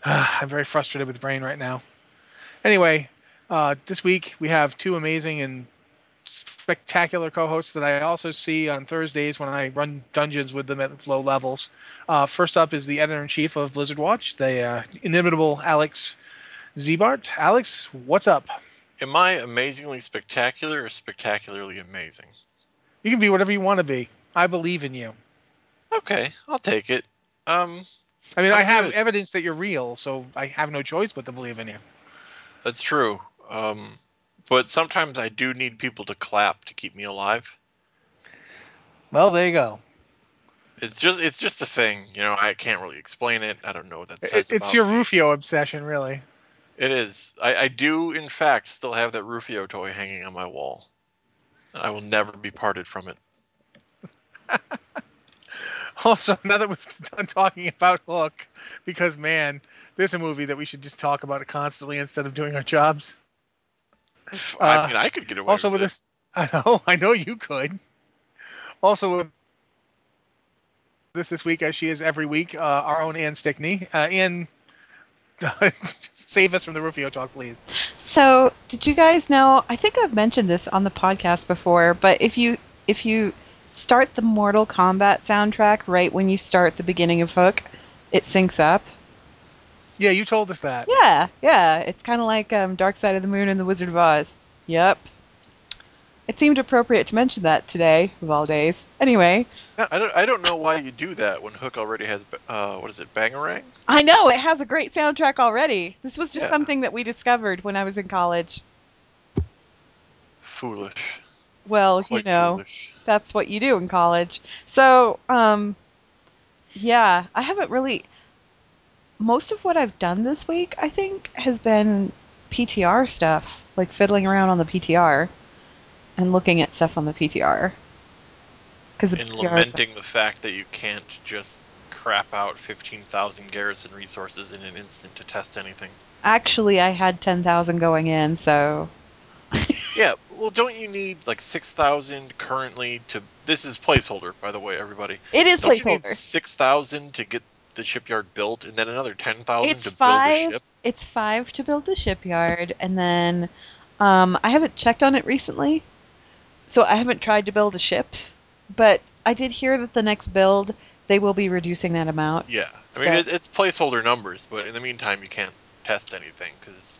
I'm very frustrated with Brain right now. Anyway, uh, this week we have two amazing and spectacular co-hosts that I also see on Thursdays when I run dungeons with them at low levels. Uh, first up is the editor-in-chief of Blizzard Watch, the uh, inimitable Alex Ziebart. Alex, what's up? Am I amazingly spectacular or spectacularly amazing? You can be whatever you want to be. I believe in you. Okay, I'll take it. Um, I mean, I'm I have good. evidence that you're real, so I have no choice but to believe in you. that's true. Um, but sometimes I do need people to clap to keep me alive. Well, there you go. It's just it's just a thing, you know. I can't really explain it. I don't know what that It- says it's about your me. Rufio obsession, really. It is. I, I do, in fact, still have that Rufio toy hanging on my wall. I will never be parted from it. Also, now that we've done talking about Hook, because man, there's a movie that we should just talk about it constantly instead of doing our jobs. Uh, I mean, I could get away also, with with it. this, I know, I know you could. Also, with this this week, as she is every week, uh, our own Ann Stickney. Uh, Ann, save us from the Rufio talk, please. So, did you guys know? I think I've mentioned this on the podcast before, but if you if you start the Mortal Kombat soundtrack right when you start the beginning of Hook, it syncs up. Yeah, you told us that. Yeah, yeah, it's kind of like um, Dark Side of the Moon and the Wizard of Oz. Yep. It seemed appropriate to mention that today, of all days. Anyway, I don't I don't know why you do that when Hook already has uh what is it Bangarang? I know it has a great soundtrack already. This was just Yeah. something that we discovered when I was in college. Foolish. Well, Quite you know. foolish. that's what you do in college. So, um, yeah, I haven't really. Most of what I've done this week, I think, has been PTR stuff, like fiddling around on the PTR and looking at stuff on the PTR. Because And PTR lamenting the fact that you can't just crap out 15,000 garrison resources in an instant to test anything. actually, I had ten thousand going in, so Yeah, well, don't you need like 6,000 currently to. This is placeholder, by the way, everybody. it is Don't you need placeholder. 6,000 to get the shipyard built and then another 10,000 It's to build a five. ship? It's five to build the shipyard, and then um, I haven't checked on it recently, so I haven't tried to build a ship. But I did hear that the next build they will be reducing that amount. Yeah. I So- mean, it, it's placeholder numbers, but in the meantime, you can't test anything because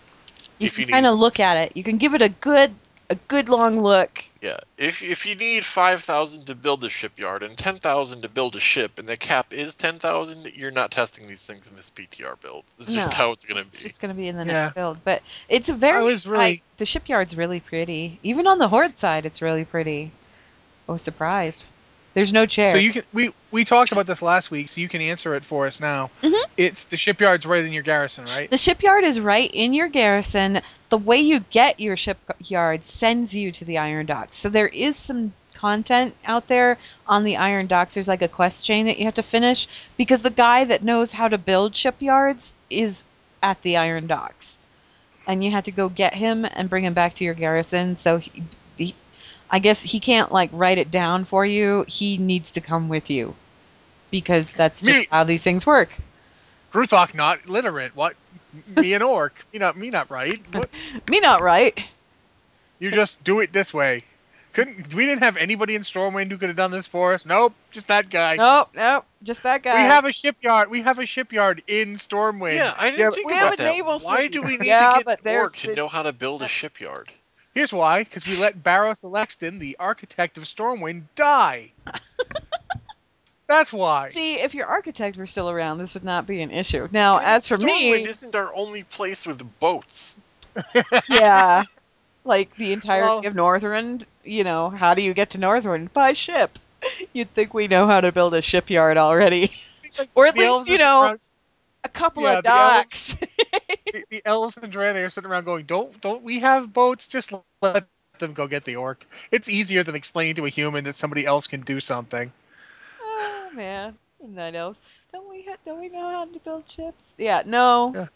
You if can kind of look at it. You can give it a good, a good long look. Yeah, if if you need five thousand to build a shipyard and ten thousand to build a ship, and the cap is ten thousand, you're not testing these things in this PTR build. It's just how it's gonna be. It's just going to be in the Yeah. next build, but it's a very. I was really- the shipyard's really pretty. Even on the horde side, it's really pretty. I was surprised. There's no chairs. So you can we we talked about this last week, so you can answer it for us now. Mhm. It's the shipyard's right in your garrison, right? The shipyard is right in your garrison. The way you get your shipyard sends you to the iron docks. So there is some content out there on the iron docks. There's like a quest chain that you have to finish because the guy that knows how to build shipyards is at the iron docks. And you have to go get him and bring him back to your garrison. So he, I guess he can't like write it down for you. He needs to come with you because that's just Me- how these things work. Gruthok not literate. What? Me an orc. Me not me not right. What? Me not right. You just do it this way. Couldn't we didn't have anybody in Stormwind who could have done this for us? Nope, just that guy. Nope, nope, just that guy. We have a shipyard. We have a shipyard in Stormwind. yeah, I didn't Yeah, think we about have a that. naval Why fleet. do we need Yeah, to but get there's- orc to know how to build a shipyard? Here's why: because we let Baros Alexston, the architect of Stormwind, die. That's why. See, if your architect were still around, this would not be an issue. Now, I mean, as for Stormwind me, isn't our only place with boats. yeah, like the entirety Well- of Northrend, you know, how do you get to Northrend? By ship. You'd think we know how to build a shipyard already, or at least you know around- a couple Yeah, of the docks. the, the elves and Draenei are sitting around going, "Don't, don't we have boats? Just let them go get the orc. It's easier than explaining to a human that somebody else can do something." oh man, night elves. Don't we ha- don't we know how to build ships? Yeah, no. Yeah.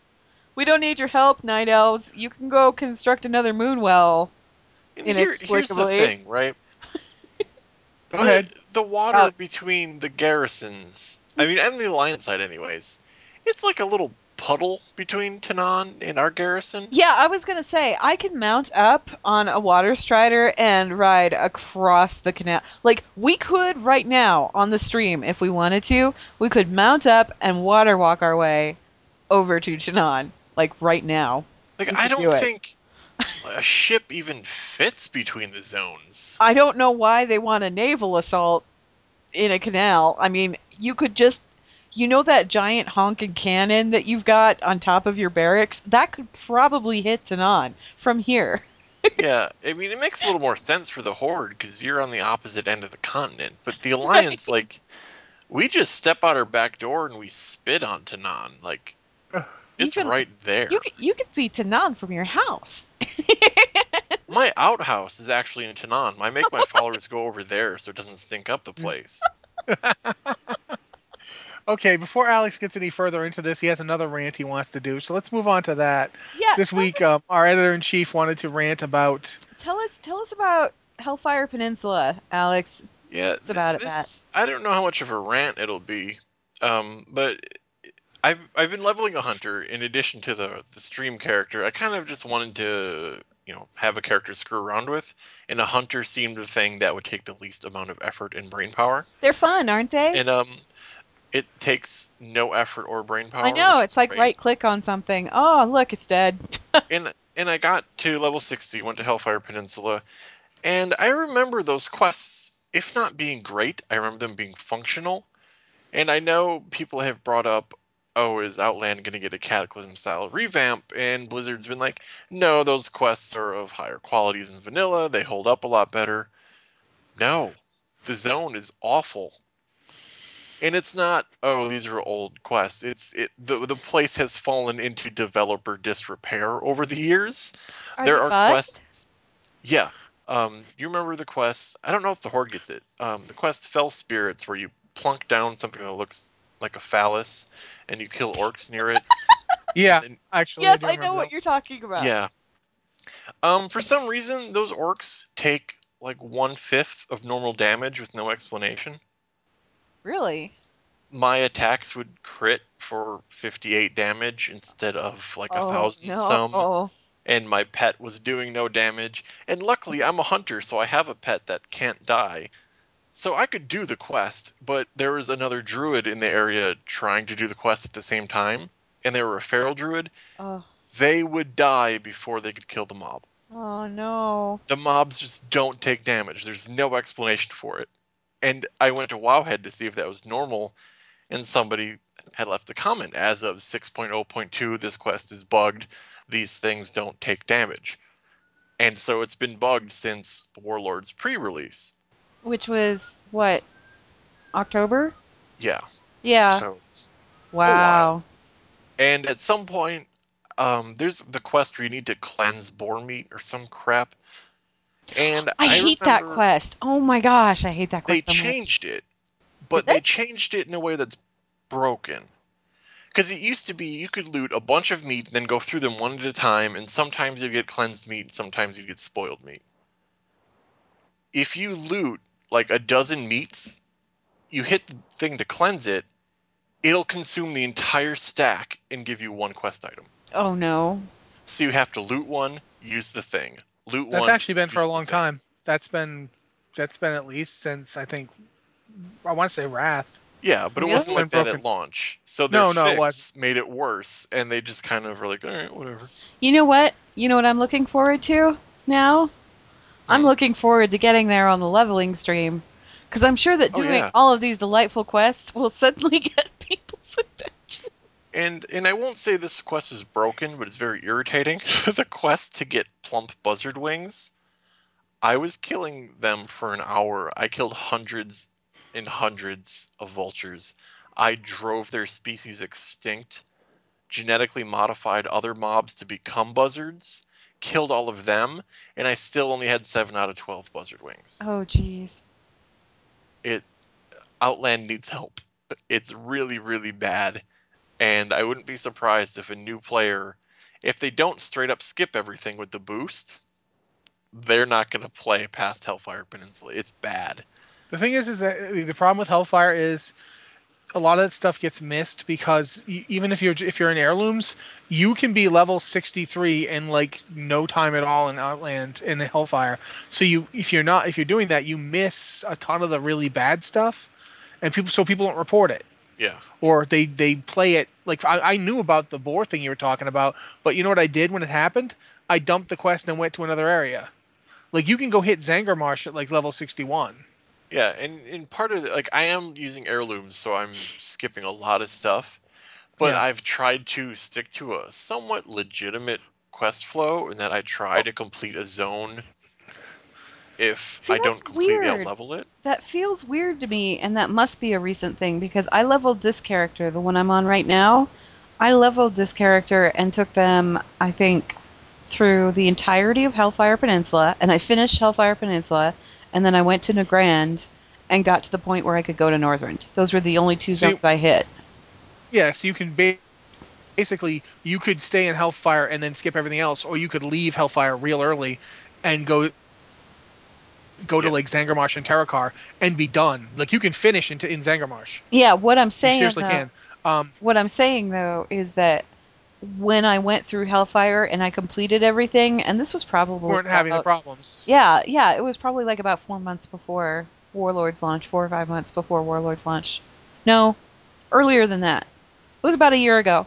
We don't need your help, night elves. You can go construct another moon well. And here, here's the thing, right? Go the, ahead. The water Uh, between the garrisons, I mean, and the alliance side, anyways, it's like a little puddle between Tanaan and our garrison. Yeah, I was gonna say I could mount up on a water strider and ride across the canal. Like we could right now on the stream if we wanted to. We could mount up and water walk our way over to Chinon. Like right now. Like I do don't it. think a ship even fits between the zones. I don't know why they want a naval assault in a canal. I mean, you could just you know that giant honking cannon that you've got on top of your barracks? That could probably hit Tanaan from here. yeah, I mean it makes a little more sense for the horde because you're on the opposite end of the continent. But the alliance, like, we just step out our back door and we spit on Tanaan. Like, it's Even- right there. You could, you could see Tanaan from your house. My outhouse is actually in Tanaan. I make my followers go over there so it doesn't stink up the place. Okay, before Alex gets any further into this, he has another rant he wants to do. So let's move on to that. Yeah. This week, us, um, our editor in chief wanted to rant about. tell us tell us about Hellfire Peninsula, Alex. Yeah, It's about it, this, I don't know how much of a rant it'll be, um, but I've I've been leveling a hunter in addition to the the stream character. I kind of just wanted to you know have a character to screw around with, and a hunter seemed the thing that would take the least amount of effort and brain power. They're fun, aren't they? And um, it takes no effort or brain power. I know. It's like great. right click on something. Oh, look, it's dead. and and I got to level 60, went to Hellfire Peninsula, and I remember those quests, if not being great, I remember them being functional. And I know people have brought up, oh, is Outland going to get a Cataclysm style revamp? And Blizzard's been like, no, those quests are of higher quality than vanilla. They hold up a lot better. No, the zone is awful. And it's not, oh, these are old quests. It's it the the place has fallen into developer disrepair over the years. Are there are bugged? quests. Yeah. Um, you remember the quest? I don't know if the horde gets it. Um, the quest Fel Spirits, where you plunk down something that looks like a phallus, and you kill orcs near it. Yeah, And- actually. Yes, do I know remember what you're talking about. yeah. Um, for some reason, those orcs take like one fifth of normal damage with no explanation. Really? My attacks would crit for 58 damage instead of like a oh, thousand no. some. and my pet was doing no damage. And luckily, I'm a hunter, so I have a pet that can't die. So I could do the quest, but there was another druid in the area trying to do the quest at the same time, and they were a feral druid. Oh, They would die before they could kill the mob. oh no. The mobs just don't take damage. There's no explanation for it. And I went to Wowhead to see if that was normal, and somebody had left a comment as of 6.0.2 this quest is bugged. These things don't take damage. And so it's been bugged since Warlord's pre-release. Which was what? October? Yeah. Yeah. So wow. and at some point um there's the quest where you need to cleanse boar meat or some crap. And I, hate that quest. Oh my gosh, I hate that they quest. so changed it, but they? they changed it in a way that's broken. Because it used to be you could loot a bunch of meat, and then go through them one at a time, and sometimes you get cleansed meat, and sometimes you get spoiled meat. If you loot like a dozen meats, you hit the thing to cleanse it, it'll consume the entire stack and give you one quest item. Oh no. So you have to loot one, use the thing. Loot That's one. actually been for a long time. That's been that's been at least since I think I want to say Wrath. Yeah, but it Really? wasn't like Been that broken. at launch. So their No, no, it fix wasn't. made it worse, and they just kind of were like, all right, whatever. You know what? You know what I'm looking forward to now? I'm looking forward to getting there on the leveling stream. Because I'm sure that Oh, doing yeah. all of these delightful quests will suddenly get people's attention. And and I won't say this quest is broken, but it's very irritating. the quest to get plump buzzard wings, I was killing them for an hour. I killed hundreds and hundreds of vultures. I drove their species extinct, genetically modified other mobs to become buzzards, killed all of them, and I still only had 7 out of 12 buzzard wings. Oh, jeez. it Outland needs help. It's really, really bad. And I wouldn't be surprised if a new player, if they don't straight up skip everything with the boost, they're not going to play past Hellfire Peninsula. It's bad. The thing is, is that the problem with Hellfire is a lot of that stuff gets missed because even if you're if you're in heirlooms, you can be level 63 in like no time at all in Outland in Hellfire. So you if you're not if you're doing that, you miss a ton of the really bad stuff, and people so people don't report it Yeah. or they they play it like I, I knew about the boar thing you were talking about, but you know what I did when it happened? I dumped the quest and went to another area. Like you can go hit Zangarmarsh at like level 61. Yeah, and, and part of it, like I am using heirlooms, so I'm skipping a lot of stuff. But Yeah. I've tried to stick to a somewhat legitimate quest flow, in that I try Oh. to complete a zone if See, I don't completely weird. outlevel it. That feels weird to me, and that must be a recent thing because I leveled this character, the one I'm on right now. I leveled this character and took them, I think, through the entirety of Hellfire Peninsula, and I finished Hellfire Peninsula, and then I went to Nagrand and got to the point where I could go to Northrend. Those were the only two So zones I hit. Yeah, so you can ba- basically you could stay in Hellfire and then skip everything else, or you could leave Hellfire real early and go go to Yeah. like Zangarmarsh and Terokkar and be done. Like you can finish into in Zangarmarsh. Yeah, what I'm You saying seriously though, can. Um, what I'm saying though is that when I went through Hellfire and I completed everything, and this was probably weren't having the problems. Yeah, yeah, it was probably like about four months before Warlords launch, four or five months before Warlords launch. No, earlier than that. It was about a year ago.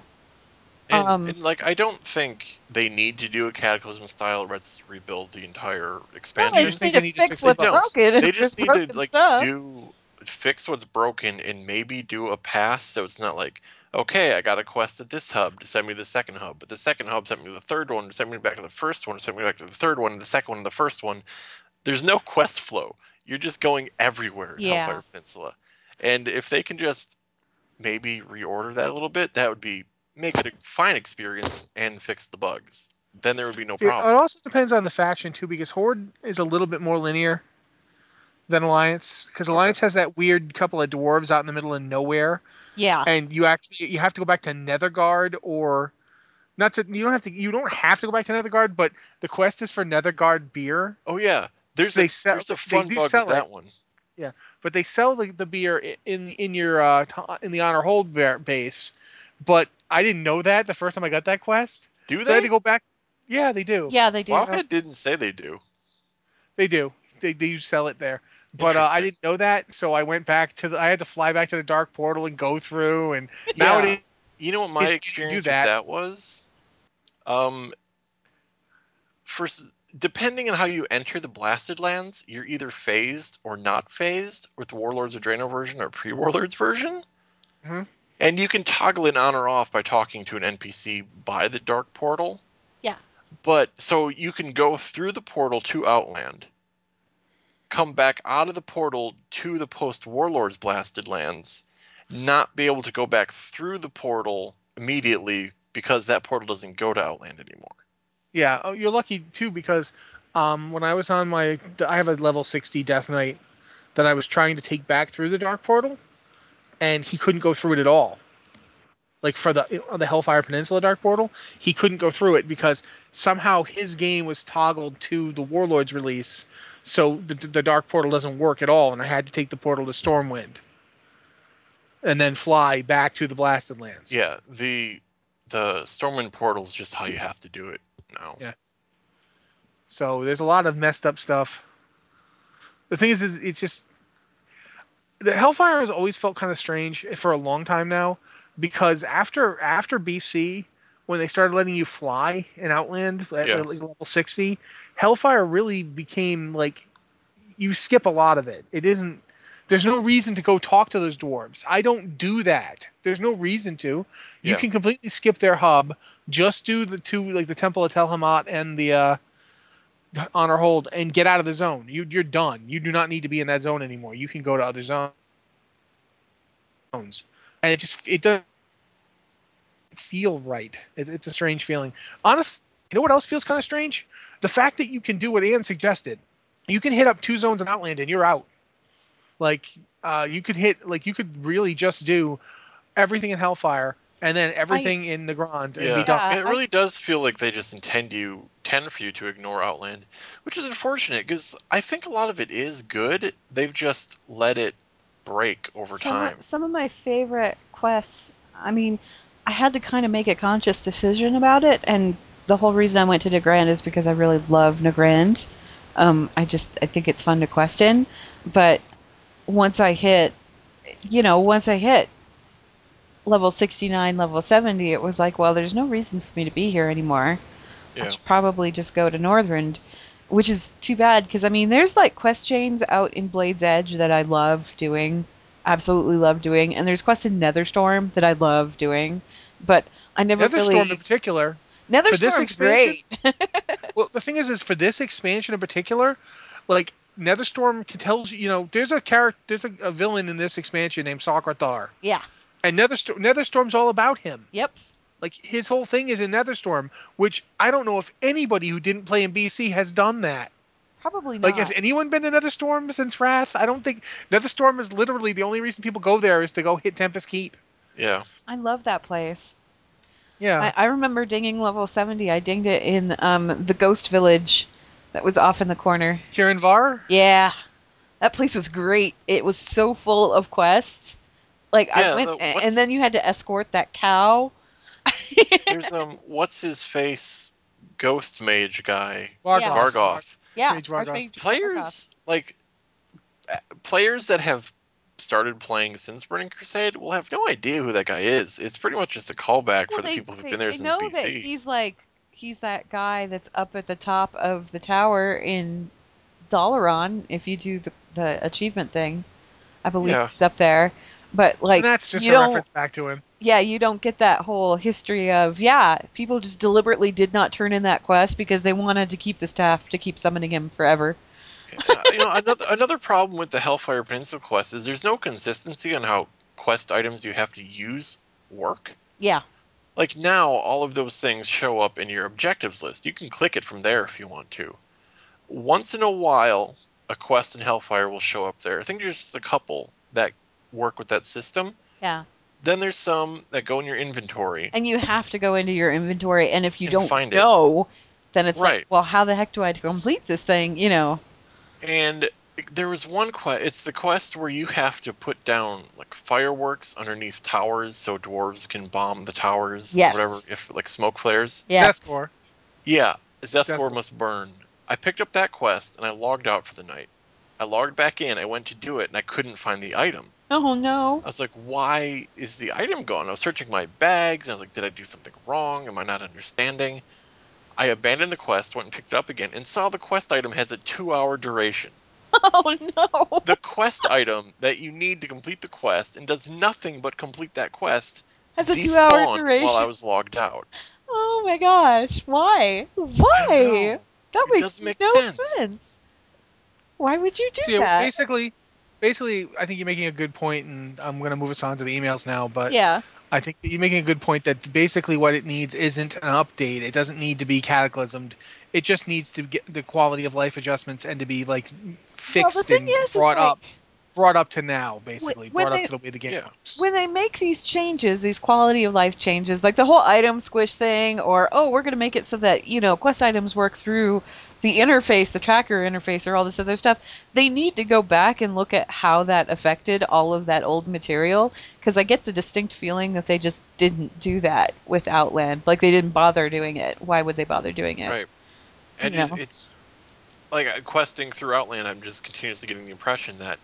And, Um, and like I don't think they need to do a Cataclysm style let's rebuild the entire No, expansion. they just think need they to need to fix fix what's bugs. broken. they just need to broken like stuff. do fix what's broken and maybe do a pass so it's not like okay i got a quest at this hub to send me to the second hub but the second hub sent me to the third one to send me back to the first one sent me back to the third one and the second one the first one there's no quest flow you're just going everywhere in Yeah. hellfire peninsula and if they can just maybe reorder that a little bit that would be make it a fine experience and fix the bugs then there would be no See, It also depends on the faction too, because Horde is a little bit more linear than Alliance, because Alliance has that weird couple of dwarves out in the middle of nowhere, Yeah. and you actually you have to go back to Nethergarde or not to you don't have to you don't have to go back to Nethergarde, but the quest is for Nethergarde beer, oh yeah there's They a sell- there's a they fun do bug sell with that it. one Yeah, but they sell the, the beer in in your uh in the honor hold base. But I didn't know that the first time I got that quest, do so I had they to go back. Yeah, they do. Yeah, they do. Wowhead didn't say they do. They do. They they do sell it there. But uh, I didn't know that, so I went back to the. I had to fly back to the dark portal and go through. And Yeah. nowadays, You know what my If you do experience that- with that was? Um, first, depending on how you enter the blasted lands, you're either phased or not phased with the Warlords of Draenor version or pre-Warlords version. Mhm. And you can toggle it on or off by talking to an NPC by the dark portal. Yeah. But so you can go through the portal to Outland, come back out of the portal to the post Warlords blasted lands, not be able to go back through the portal immediately because that portal doesn't go to Outland anymore. yeah, oh, you're lucky too because um, when I was on my, I have a level 60 Death Knight that I was trying to take back through the dark portal, and he couldn't go through it at all. Like for the on the Hellfire Peninsula Dark Portal, he couldn't go through it because somehow his game was toggled to the Warlords release, so the, the Dark Portal doesn't work at all, and I had to take the portal to Stormwind, and then fly back to the Blasted Lands. Yeah, the the Stormwind portal is just how you have to do it now. Yeah. So there's a lot of messed up stuff. The thing is, is it's just the Hellfire has always felt kind of strange for a long time now, because after after BC, when they started letting you fly in Outland at Yeah. like level 60, Hellfire really became like you skip a lot of it. It isn't. There's no reason to go talk to those dwarves. I don't do that. There's no reason to. You Yeah. can completely skip their hub. Just do the two, like the Temple of Telhamat and the uh, honor hold, and get out of the zone. You, you're done. You do not need to be in that zone anymore. You can go to other zones. And it just it doesn't feel right. It, it's a strange feeling. Honestly, you know what else feels kind of strange? The fact that you can do what Ann suggested. You can hit up two zones in Outland and you're out. Like uh, you could hit like you could really just do everything in Hellfire and then everything in Nagrand and Yeah, be done. Yeah, it I- really does feel like they just intend you tend for you to ignore Outland, which is unfortunate because I think a lot of it is good. They've just let it break over some time. Of, some of my favorite quests. I mean, I had to kind of make a conscious decision about it, and the whole reason I went to Nagrand is because I really love Nagrand. Um, I just I think it's fun to quest in, but once I hit, you know, once I hit level 69, level 70, it was like, well, there's no reason for me to be here anymore. I should probably just go to Northrend, which is too bad because I mean, there's like quest chains out in Blade's Edge that I love doing, absolutely love doing, and there's quests in Netherstorm that I love doing, but I never Netherstorm really. in particular. Netherstorm's great. Well, the thing is, is for this expansion in particular, like Netherstorm can tells you, you know, there's a character, there's a, a villain in this expansion named Socrethar, yeah. And Netherstorm, Netherstorm's all about him. Yep. Like his whole thing is in Netherstorm, which I don't know if anybody who didn't play in BC has done that. Probably not. Like, has anyone been to Netherstorm since Wrath? I don't think Netherstorm is literally the only reason people go there is to go hit Tempest Keep. Yeah. I love that place. Yeah. I, I remember dinging level 70. I dinged it in um, the ghost village that was off in the corner. Kirin'Var? Yeah. That place was great. It was so full of quests. Like I Yeah, went the- and then you had to escort that cow. There's um, what's his face, ghost mage guy, Vargoth. Yeah. Vargoth. yeah. Archmage Vargoth. Archmage Vargoth. Players like uh, players that have started playing since Burning Crusade will have no idea who that guy is. It's pretty much just a callback Well, for the people who've they- been there they since know that BC. he's like he's that guy that's up at the top of the tower in Dalaran if you do the, the achievement thing. I believe Yeah. he's up there. But like and that's just you a don't reference back to him. yeah, you don't get that whole history of yeah, people just deliberately did not turn in that quest because they wanted to keep the staff to keep summoning him forever. Uh, you know, another another problem with the Hellfire Peninsula quest is there's no consistency on how quest items you have to use work. Yeah. Like now, all of those things show up in your objectives list. You can click it from there if you want to. Once in a while, a quest in Hellfire will show up there. I think there's just a couple that work with that system. Yeah. Then there's some that go in your inventory. And you have to go into your inventory and if you And don't find it. know, then it's like, Right. well, how the heck do I complete this thing, you know? And there was one quest. It's the quest where you have to put down like fireworks underneath towers so dwarves can bomb the towers. Yes. Whatever, if like smoke flares. Yes. Deathcore. Yeah, Zethgor Deathcore. must burn. I picked up that quest and I logged out for the night. I logged back in. I went to do it and I couldn't find the item. Oh no. I was like, why is the item gone? I was searching my bags. And I was like, did I do something wrong? Am I not understanding? I abandoned the quest, went and picked it up again, and saw the quest item has a two hour duration. Oh no. The quest item that you need to complete the quest and does nothing but complete that quest Has a two hour duration. while I was logged out. Oh my gosh. Why? Why? That It makes make no sense. Why would you do See, that? basically, basically, I think you're making a good point, and I'm going to move us on to the emails now. But yeah. I think you're making a good point that basically what it needs isn't an update. It doesn't need to be cataclysmed. It just needs to get the quality of life adjustments and to be like fixed well, and is, is brought like, up, brought up to now, basically when brought they- up to the way the game Yeah. when they make these changes, these quality of life changes, like the whole item squish thing, or oh, we're going to make it so that you know quest items work through the interface, the tracker interface, or all this other stuff. They need to go back and look at how that affected all of that old material, because I get the distinct feeling that they just didn't do that with Outland. Like they didn't bother doing it. Why would they bother doing it? Right. And You it's, know. it's like uh, questing through Outland. I'm just continuously getting the impression that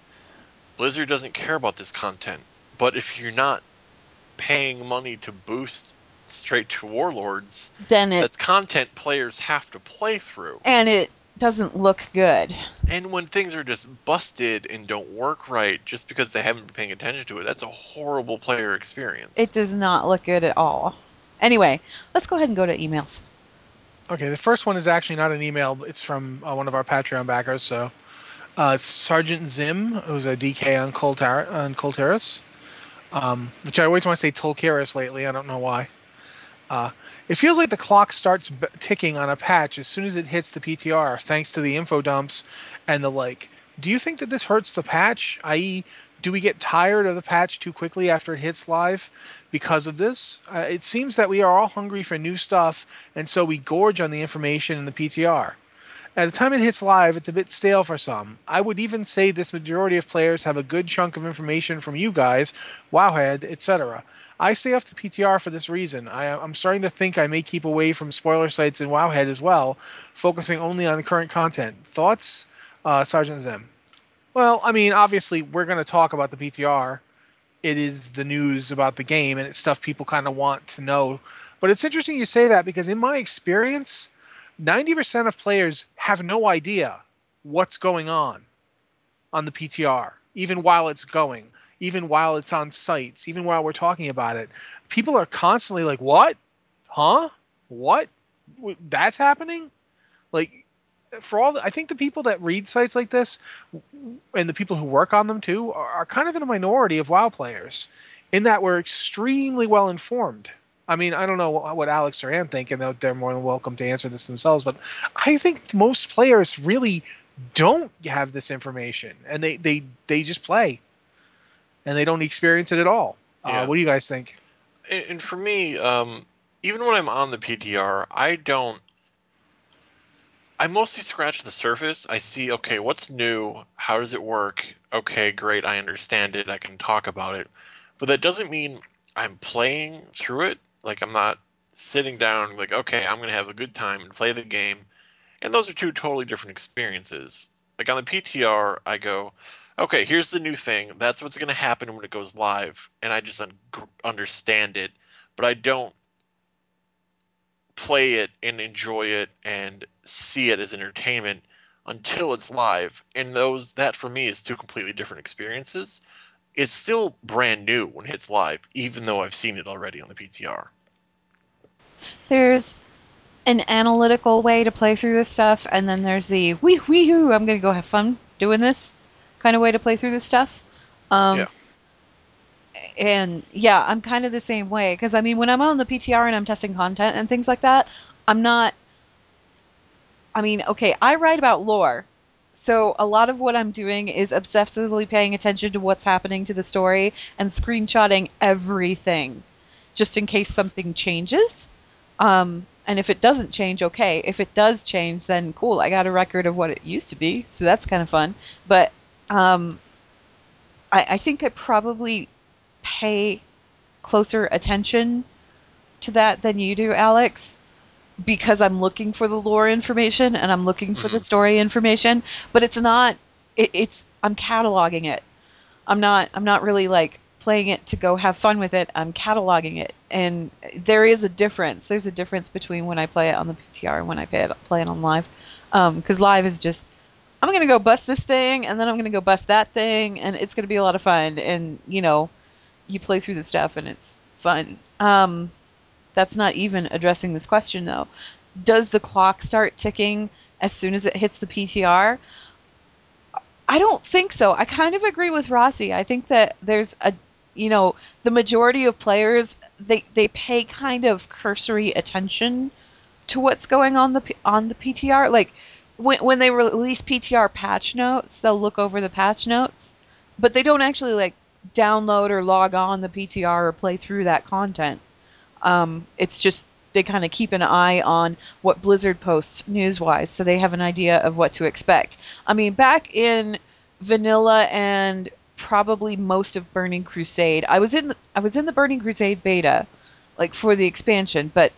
Blizzard doesn't care about this content. But if you're not paying money to boost straight to Warlords, Then it that's content players have to play through. and it doesn't look good. And when things are just busted and don't work right just because they haven't been paying attention to it, that's a horrible player experience. It does not look good at all. Anyway, let's go ahead and go to emails. Okay, the first one is actually not an email. It's from uh, one of our Patreon backers. So, uh, it's Sergeant Zim, who's a DK on Coltar on Kul Tiras, um, which I always want to say Tolkeris lately. I don't know why. Uh, it feels like the clock starts b- ticking on a patch as soon as it hits the PTR, thanks to the info dumps and the like. Do you think that this hurts the patch? I.e., do we get tired of the patch too quickly after it hits live because of this? Uh, it seems that we are all hungry for new stuff, and so we gorge on the information in the PTR. At the time it hits live, it's a bit stale for some. I would even say this majority of players have a good chunk of information from you guys, Wowhead, etc. I stay off the PTR for this reason. I, am starting to think I may keep away from spoiler sites in Wowhead as well, focusing only on current content. Thoughts, uh, Sergeant Zim? Well, I mean, obviously, we're going to talk about the PTR. It is the news about the game, and it's stuff people kind of want to know. But it's interesting you say that because, in my experience, 90% of players have no idea what's going on on the PTR, even while it's going, even while it's on sites, even while we're talking about it. People are constantly like, "What? Huh? What? That's happening?" Like for all the, I think the people that read sites like this and the people who work on them too are, are kind of in a minority of WoW players in that we're extremely well informed. I mean, I don't know what, Alex or Ann think, and they're more than welcome to answer this themselves. But I think most players really don't have this information, and they they they just play, and they don't experience it at all. Uh, Yeah. Uh, what do you guys think? And, and for me, um, even when I'm on the PTR, I don't. I mostly scratch the surface. I see, okay, what's new? How does it work? Okay, great, I understand it. I can talk about it. But that doesn't mean I'm playing through it. Like, I'm not sitting down, like, okay, I'm going to have a good time and play the game. And those are two totally different experiences. Like, on the PTR, I go, okay, here's the new thing. That's what's going to happen when it goes live. And I just un- understand it. But I don't play it and enjoy it and see it as entertainment until it's live. And those that for me is two completely different experiences. It's still brand new when it hits live, even though I've seen it already on the PTR. There's an analytical way to play through this stuff, and then there's the wee wee hoo, I'm gonna go have fun doing this kind of way to play through this stuff. Um, Yeah. And yeah, I'm kind of the same way because I mean, when I'm on the PTR and I'm testing content and things like that, I'm not. I mean, okay, I write about lore. So a lot of what I'm doing is obsessively paying attention to what's happening to the story and screenshotting everything just in case something changes. Um, and if it doesn't change, okay. If it does change, then cool. I got a record of what it used to be, so that's kind of fun. But um, I, I think I probably pay closer attention to that than you do, Alex, because I'm looking for the lore information and I'm looking for the Mhm. story information. But it's not. It, it's I'm cataloging it. I'm not. I'm not really like playing it to go have fun with it. I'm cataloging it, and there is a difference. There's a difference between when I play it on the PTR and when I play it, play it on live, because live is just I'm gonna go bust this thing, and then I'm gonna go bust that thing, and it's gonna be a lot of fun. And you know, you play through the stuff, and it's fun. Um, that's not even addressing this question though. Does the clock start ticking as soon as it hits the PTR? I don't think so. I kind of agree with Rossi. I think that there's a you know, the majority of players they they pay kind of cursory attention to what's going on the on the PTR. Like when when they release PTR patch notes, they'll look over the patch notes, but they don't actually like download or log on the PTR or play through that content. Um, it's just they kind of keep an eye on what Blizzard posts news-wise, so they have an idea of what to expect. I mean, back in vanilla and probably most of Burning Crusade, I was in the, I was in the Burning Crusade beta, like for the expansion, but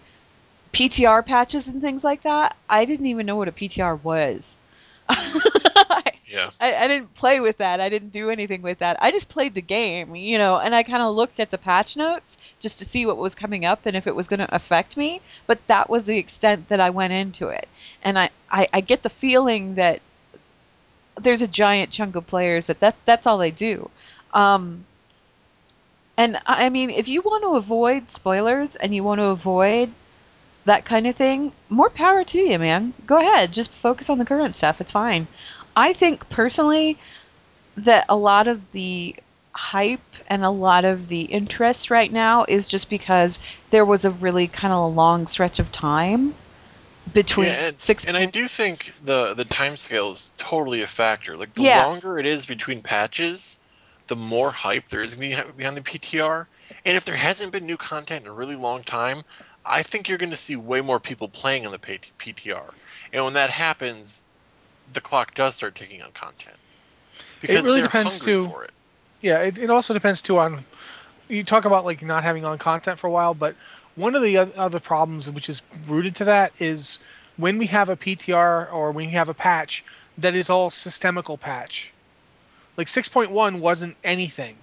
PTR patches and things like that, I didn't even know what a PTR was. Yeah. I, I didn't play with that. I didn't do anything with that. I just played the game, you know, and I kind of looked at the patch notes just to see what was coming up and if it was going to affect me. But that was the extent that I went into it. And I, I, I get the feeling that there's a giant chunk of players that, that that's all they do. Um, and I I mean, if you want to avoid spoilers and you want to avoid that kind of thing, more power to you, man. Go ahead. Just focus on the current stuff. It's fine. I think personally that a lot of the hype and a lot of the interest right now is just because there was a really kind of a long stretch of time between Yeah, and, six and I do think the the time scale is totally a factor. Like the Yeah. longer it is between patches, the more hype there is behi- behind the PTR. And if there hasn't been new content in a really long time, I think you're going to see way more people playing on the PTR, and when that happens, the clock does start ticking on content because it really depends, too. for it. Yeah, it, it also depends too on you talk about like not having on content for a while, but one of the other problems which is rooted to that is when we have a PTR or when we have a patch that is all systemical patch. Like 6.1 wasn't anything.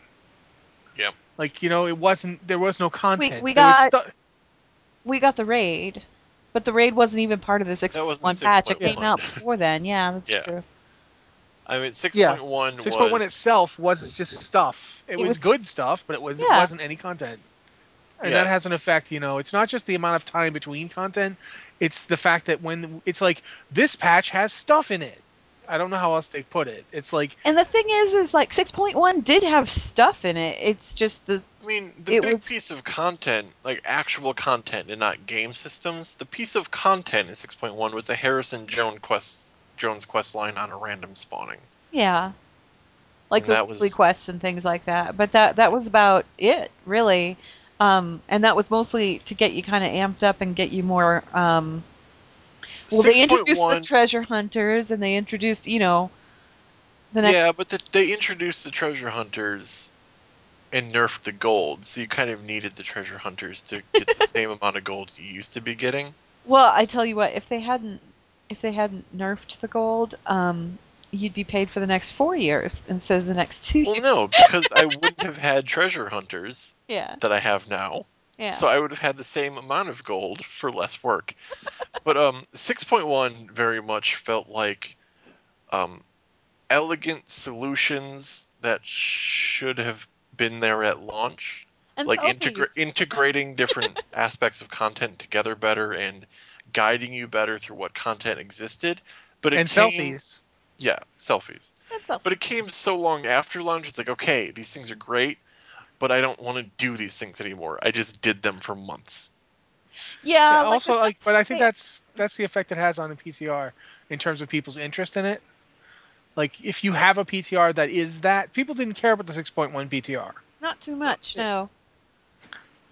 Yeah. Like you know, it wasn't. There was no content. we There was got- stu- We got the raid, but the raid wasn't even part of the six That point wasn't one patch. It came out before then. Yeah, that's Yeah. true. I mean, 6.1 Yeah, was 6.1 itself was just stuff. It, It was, was- good stuff, but it was it Yeah. wasn't any content. And Yeah. that has an effect, you know. It's not just the amount of time between content; it's the fact that when it's like this patch has stuff in it. I don't know how else they put it. It's like And the thing is, is like six point one did have stuff in it. It's just the I mean, the big was- piece of content, like actual content and not game systems, the piece of content in 6.1 was the Harrison Jones quest, Jones quest line on a random spawning. yeah, like And the that weekly was- quests and things like that. But that that was about it, really. Um, and that was mostly to get you kind of amped up and get you more. Um, well, they introduced the treasure hunters, and they introduced, you know, the next. Yeah, but the, they introduced the treasure hunters and nerfed the gold, so you kind of needed the treasure hunters to get the same amount of gold you used to be getting. Well, I tell you what, if they hadn't, if they hadn't nerfed the gold, um, you'd be paid for the next four years instead of the next two. Well, no, because I wouldn't have had treasure hunters Yeah, that I have now. Yeah. So I would have had the same amount of gold for less work. but um 6.1 very much felt like um elegant solutions that should have been there at launch. and like integra- integrating different aspects of content together better and guiding you better through what content existed. But it and came, selfies. yeah, selfies. And selfies. But it came so long after launch. It's like, okay, these things are great, but I don't want to do these things anymore. I just did them for months. yeah, Yeah, like also, like, but I think that's that's the effect it has on the PTR in terms of people's interest in it. Like, if you have a PTR that is that, people didn't care about the 6.1 PTR, not too much. No,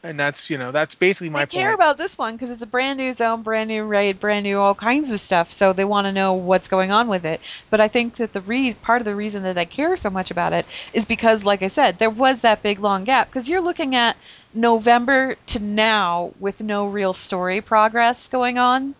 and that's you know that's basically my they care point. about this one because it's a brand new zone, brand new raid, brand new all kinds of stuff. So they want to know what's going on with it. But I think that the re- part of the reason that they care so much about it is because, like I said, there was that big long gap. Because you're looking at November to now with no real story progress going on,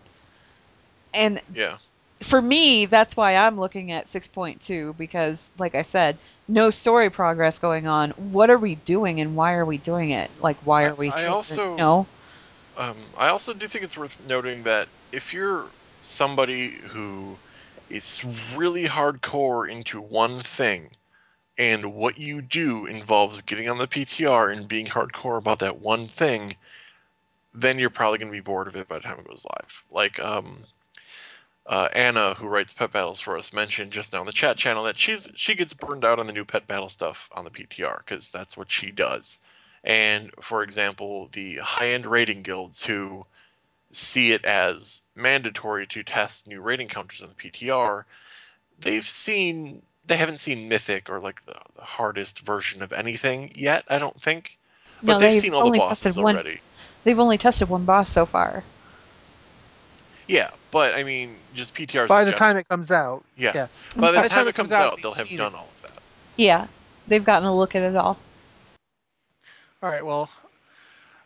and Yeah. for me, that's why I'm looking at 6.2 because, like I said, no story progress going on. What are we doing and why are we doing it? Like, why I- are we? I here? also- know? Um, I also do think it's worth noting that if you're somebody who is really hardcore into one thing, and what you do involves getting on the PTR and being hardcore about that one thing, then you're probably going to be bored of it by the time it goes live. Like um, uh, Anna, who writes pet battles for us, mentioned just now in the chat channel that she's she gets burned out on the new pet battle stuff on the PTR because that's what she does. And for example, the high-end rating guilds who see it as mandatory to test new rating counters on the PTR, they've seen they haven't seen Mythic or like the, the hardest version of anything yet. I don't think, but No, they've, they've seen all the bosses one- already. They've only tested one boss so far. Yeah, but I mean, just PTRs. By the general. time it comes out, Yeah. yeah. By the By the time, it comes out, they've they'll have done it. all of that. Yeah, they've gotten a look at it all. All right. Well,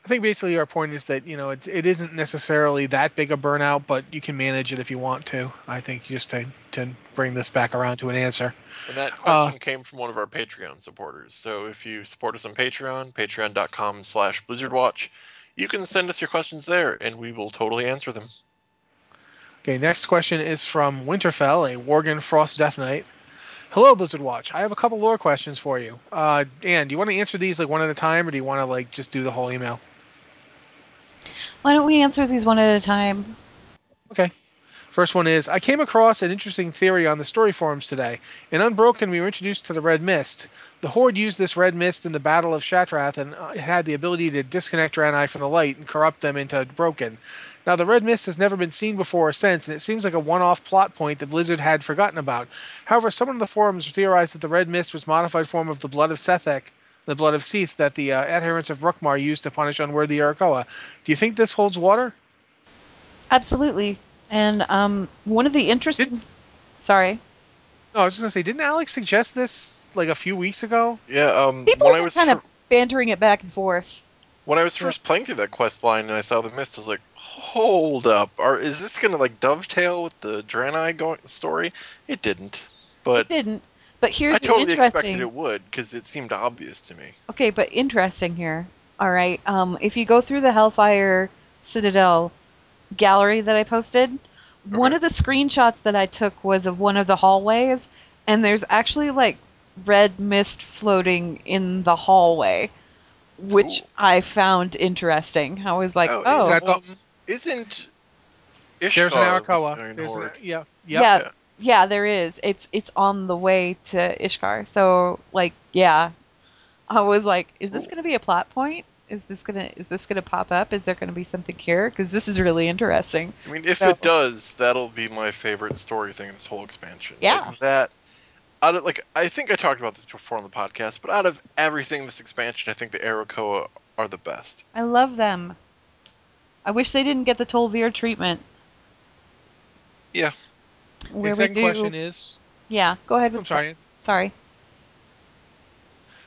I think basically our point is that you know it, it isn't necessarily that big a burnout, but you can manage it if you want to. I think just to to bring this back around to an answer. And that Uh, question came from one of our Patreon supporters. So if you support us on Patreon, patreon.com slash blizzardwatch, you can send us your questions there, and we will totally answer them. Okay. Next question is from Winterfell, a Worgen Frost Death Knight. Hello, Blizzard Watch. I have a couple lore questions for you. Uh, Dan, do you want to answer these like one at a time, or do you want to like just do the whole email? Why don't we answer these one at a time? Okay. First one is I came across an interesting theory on the story forums today. In Unbroken, we were introduced to the Red Mist. The Horde used this Red Mist in the Battle of Shattrath and uh, it had the ability to disconnect Draenei from the light and corrupt them into Broken. Now, the Red Mist has never been seen before or since, and it seems like a one off plot point that Blizzard had forgotten about. However, someone in the forums theorized that the Red Mist was a modified form of the Blood of Sethek, the blood of Sethe that the uh, adherents of Rukhmar used to punish unworthy Arakkoa. Do you think this holds water? Absolutely. And um, one of the interesting. Sorry. No, I was just gonna say, didn't Alex suggest this like a few weeks ago? Yeah, um, People when I were was kind fir- of bantering it back and forth. When I was first playing through that quest line and I saw the mist, I was like, "Hold up, are is this gonna like dovetail with the Draenei go- story?" It didn't, but it didn't. But here's the interesting I the totally interesting. expected it would because it seemed obvious to me. Okay, but interesting here. All right. Um, if you go through the Hellfire Citadel gallery that I posted, one of the screenshots that I took was of one of the hallways, and there's actually like red mist floating in the hallway, which Cool. I found interesting. I was like, oh, oh, is- I thought- um, isn't There's an Ishkar with the Arakkoa. Iron There's an, yeah, yep. yeah, Yeah. yeah, there is. It's it's on the way to Ishkar. So like, yeah, I was like, is this going to be a plot point? Is this gonna is this gonna pop up? Is there going to be something here? Because this is really interesting. I mean, if So- it does, that'll be my favorite story thing in this whole expansion. Yeah. Like that. Out of like, I think I talked about this before on the podcast, but out of everything this expansion, I think the Arakkoa are the best. I love them. I wish they didn't get the Tol'vir treatment. Yeah. Where the we second do, question is, yeah. Go ahead with I'm sorry. se- sorry.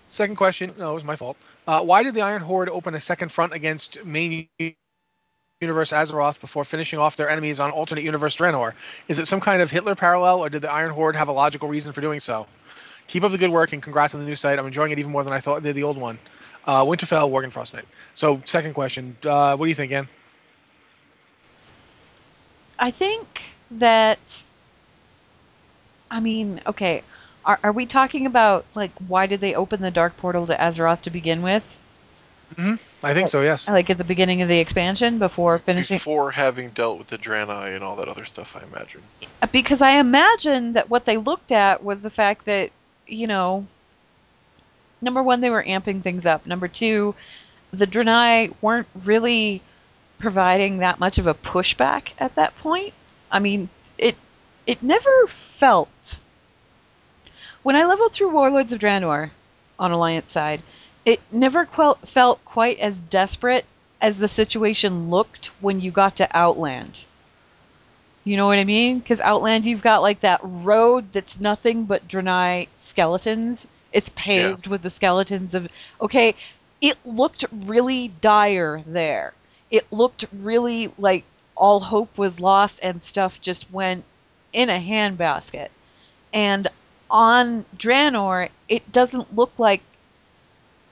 Second question, no, it was my fault. Uh, why did the Iron Horde open a second front against main universe Azeroth before finishing off their enemies on alternate universe Draenor? Is it some kind of Hitler parallel, or did the Iron Horde have a logical reason for doing so? Keep up the good work and congrats on the new site. I'm enjoying it even more than I thought did the old one. Uh, Winterfell, Worgen Frostnight. So, second question, uh, what do you think, Ann? I think that. I mean, okay. Are, are we talking about like why did they open the dark portal to Azeroth to begin with? I think so, yes. Like at the beginning of the expansion before finishing Before having dealt with the Draenei and all that other stuff, I imagine. because I imagine that what they looked at was the fact that, you know, number one, they were amping things up. Number two, the Draenei weren't really providing that much of a pushback at that point. I mean, it it never felt when I leveled through Warlords of Draenor on Alliance side, it never felt quite as desperate as the situation looked when you got to Outland. You know what I mean? Because Outland, you've got like that road that's nothing but Draenei skeletons. It's paved with the skeletons of. Okay, it looked really dire there. It looked really like all hope was lost and stuff just went in a handbasket. And on Draenor, it doesn't look like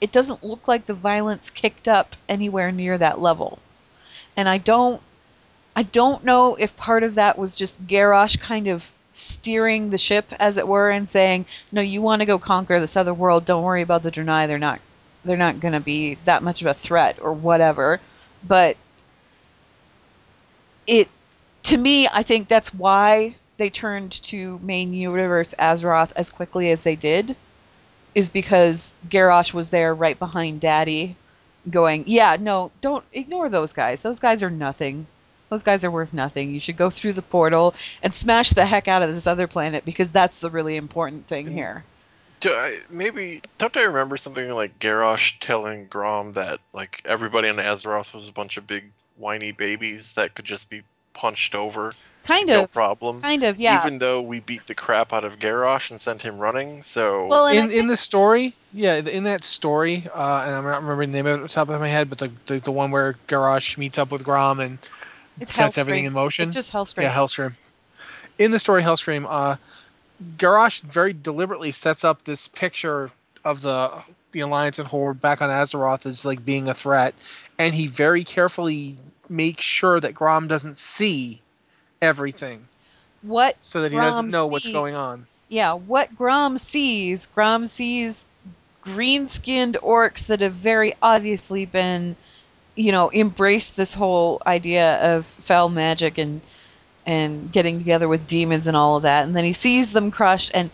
it doesn't look like the violence kicked up anywhere near that level. And I don't I don't know if part of that was just Garrosh kind of steering the ship, as it were, and saying, "No, you want to go conquer this other world. Don't worry about the Draenei. They're not, they're not going to be that much of a threat or whatever." But it, to me, I think that's why they turned to main universe Azeroth as quickly as they did, is because Garrosh was there right behind Daddy, going, "Yeah, no, don't ignore those guys. Those guys are nothing." Those guys are worth nothing. You should go through the portal and smash the heck out of this other planet because that's the really important thing here. Do I, maybe don't I remember something like Garrosh telling Grom that like everybody on Azeroth was a bunch of big whiny babies that could just be punched over, Kind no of, problem. kind of, yeah. Even though we beat the crap out of Garrosh and sent him running, so well, in think, in the story, yeah, in that story, uh, and I'm not remembering the name of it off the top of my head, but the the, the one where Garrosh meets up with Grom and it's sets everything in motion. It's just Hellscream. Yeah, Hellscream. In the story Hellscream, uh, Garrosh very deliberately sets up this picture of the the Alliance and Horde back on Azeroth as like being a threat, and he very carefully makes sure that Grom doesn't see everything, what so that he Grom doesn't know what's going on. Yeah, what Grom sees, Grom sees green-skinned orcs that have very obviously been, you know, embraced this whole idea of foul magic and and getting together with demons and all of that. And then he sees them crush and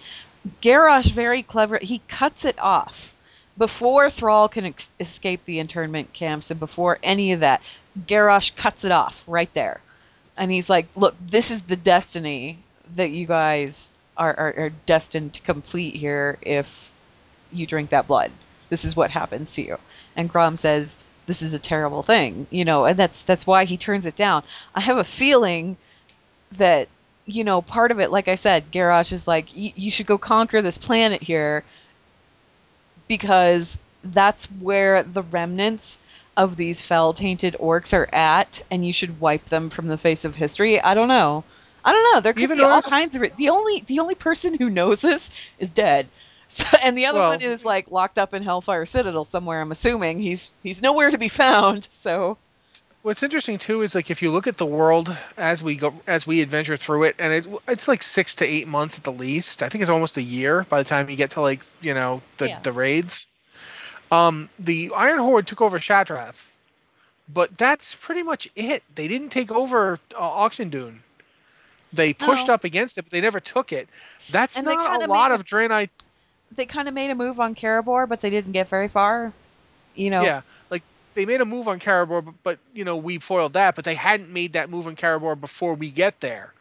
Garrosh very clever. He cuts it off before Thrall can ex- escape the internment camps and before any of that. Garrosh cuts it off right there, and he's like, "Look, this is the destiny that you guys are, are, are destined to complete here if you drink that blood." this is what happens to you. And Grom says, this is a terrible thing, you know, and that's that's why he turns it down. I have a feeling that you know part of it, like I said, Garrosh is like, you should go conquer this planet here because that's where the remnants of these fell tainted orcs are at, and you should wipe them from the face of history. I don't know. I don't know. There could Even be all kinds of. The only the only person who knows this is dead. So, and the other Well- one is like locked up in Hellfire Citadel somewhere. I'm assuming he's he's nowhere to be found. So What's interesting too is like if you look at the world as we go as we adventure through it, and it's it's like six to eight months at the least. I think it's almost a year by the time you get to like you know the Yeah. the raids. Um, the Iron Horde took over Shattrath, but that's pretty much it. They didn't take over uh, Auchindoun. They pushed No. up against it, but they never took it. That's And not a lot of Draenei they kind of made a move on Karabor, but they didn't get very far. You know. Yeah, like they made a move on Karabor, but, but you know we foiled that. But they hadn't made that move on Karabor before we get there.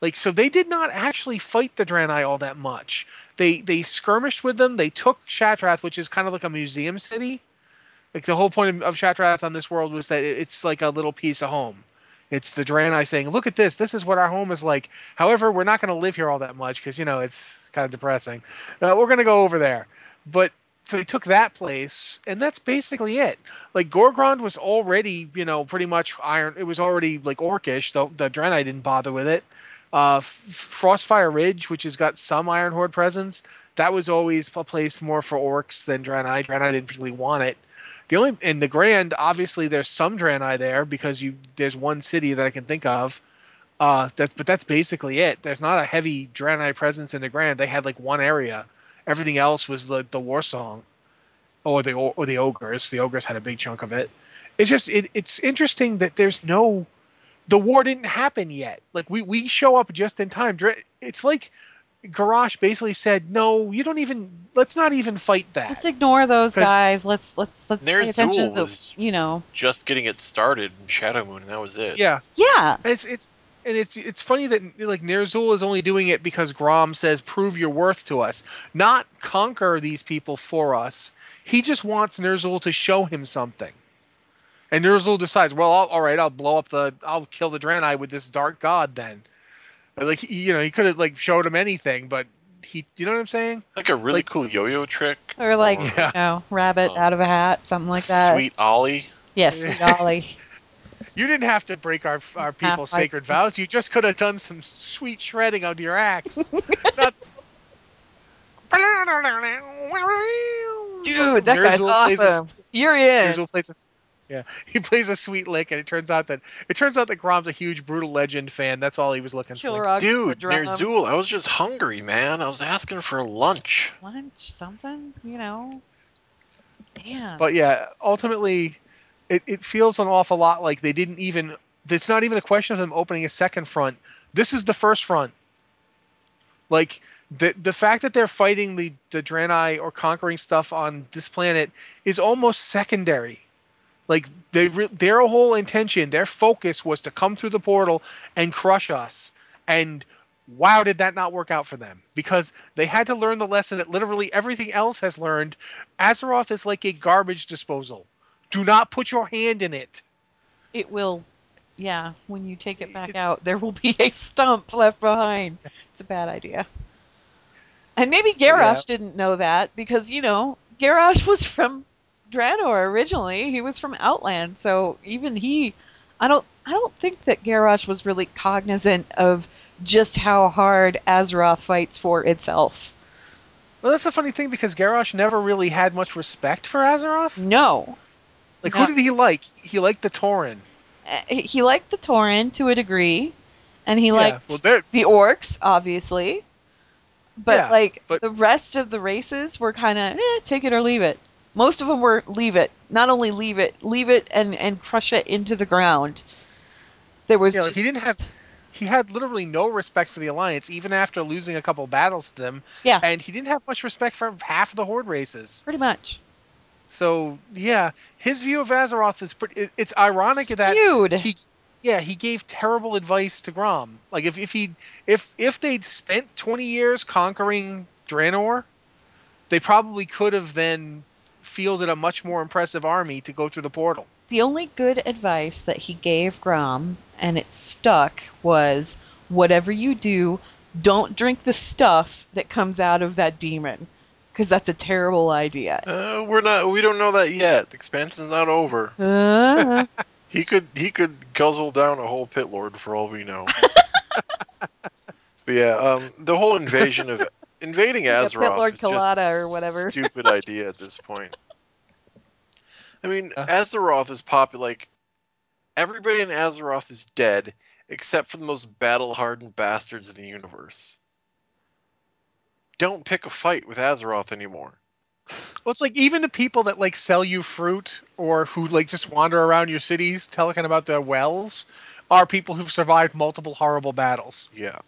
Like so, they did not actually fight the Draenei all that much. They they skirmished with them. They took Shattrath, which is kind of like a museum city. Like the whole point of, Shattrath on this world was that it, it's like a little piece of home. It's the Draenei saying, "Look at this. This is what our home is like." However, we're not going to live here all that much because you know it's kind of depressing. Uh, we're going to go over there, but so they took that place, and that's basically it. Like Gorgrond was already, you know, pretty much iron. It was already like orcish. The the Draenei didn't bother with it. Uh, Frostfire Ridge, which has got some Iron Horde presence, that was always a place more for orcs than Draenei. Draenei didn't really want it. The only in Nagrand, obviously, there's some Draenei there because you there's one city that I can think of. Uh, that's but that's basically it. There's not a heavy Draenei presence in Nagrand. They had like one area. Everything else was the the Warsong, or the or the ogres. The ogres had a big chunk of it. It's just it, it's interesting that there's no the war didn't happen yet. Like we we show up just in time. It's like Garrosh basically said, "No, you don't even. Let's not even fight that." Just ignore those guys. Let's let's let's pay Ner'zhul attention to the, you know. Just getting it started in Shadowmoon, and that was it. yeah, Yeah. it's it's and it's it's funny that like Ner'zhul is only doing it because Grom says, "Prove your worth to us," not conquer these people for us. He just wants Ner'zhul to show him something. And Ner'zhul decides, well, I'll, all right, I'll blow up the, I'll kill the Draenei with this dark god then. Like he, you know, he could have like showed him anything, but he, you know what I'm saying? Like a really Like- cool yo-yo trick. Or like oh, Or- Yeah. you know, rabbit Oh. out of a hat, something like that. Sweet Ollie. Yes, sweet Ollie. You didn't have to break our our people's Half-life sacred some- vows. You just could have done some sweet shredding on your axe. Not- Dude, that guy's Ner'zhul plays a- awesome. You're in. Ner'zhul plays a, yeah, he plays a sweet lick, and it turns out that it turns out that Grom's a huge Brütal Legend fan. That's all he was looking for. Kilrogg Dude, drums, Ner'zhul, I was just hungry, man. I was asking for lunch. lunch, something, you know. Damn. But yeah, ultimately, it, it feels an awful lot like they didn't even. It's not even a question of them opening a second front. This is the first front. Like the the fact that they're fighting the the Draenei or conquering stuff on this planet is almost secondary. Like they re- their whole intention, their focus was to come through the portal and crush us. And wow, did that not work out for them? Because they had to learn the lesson that literally everything else has learned. Azeroth is like a garbage disposal. Do not put your hand in it. it will yeah, when you take it back out, there will be a stump left behind. It's a bad idea. And maybe Garrosh didn't know that because, you know, Garrosh was from Draenor originally. He was from Outland, so even he I don't I don't think that Garrosh was really cognizant of just how hard Azeroth fights for itself. Well, that's a funny thing because Garrosh never really had much respect for Azeroth. No. Like, No. who did he like? He liked the Tauren. Uh, He liked the Tauren to a degree, and he Yeah, liked well, the orcs, obviously. But Yeah, like but- the rest of the races were kind of eh, take it or leave it. Most of them were leave it. Not only leave it, leave it and and crush it into the ground. There was Yeah, just he didn't have- He had literally no respect for the Alliance, even after losing a couple battles to them. Yeah. And he didn't have much respect for half of the Horde races. pretty much So yeah, his view of Azeroth is pretty. it- It's ironic that skewed. he, yeah, he gave terrible advice to Grom. Like if if he if if they'd spent twenty years conquering Draenor, they probably could have then fielded a much more impressive army to go through the portal. The only good advice that he gave Grom, and it stuck, was whatever you do, don't drink the stuff that comes out of that demon, because that's a terrible idea. Uh, we're not. We don't know that yet. The expansion's not over. Uh, He could. He could guzzle down a whole pit lord for all we know. but yeah, um, the whole invasion of invading Yeah, Azeroth Pit Lord is just a or whatever. stupid idea at this point. I mean, Uh. Azeroth is popular. Like everybody in Azeroth is dead except for the most battle-hardened bastards in the universe. Don't pick a fight with Azeroth anymore. Well, it's like even the people that like sell you fruit or who like just wander around your cities talking about their wells are people who've survived multiple horrible battles. Yeah.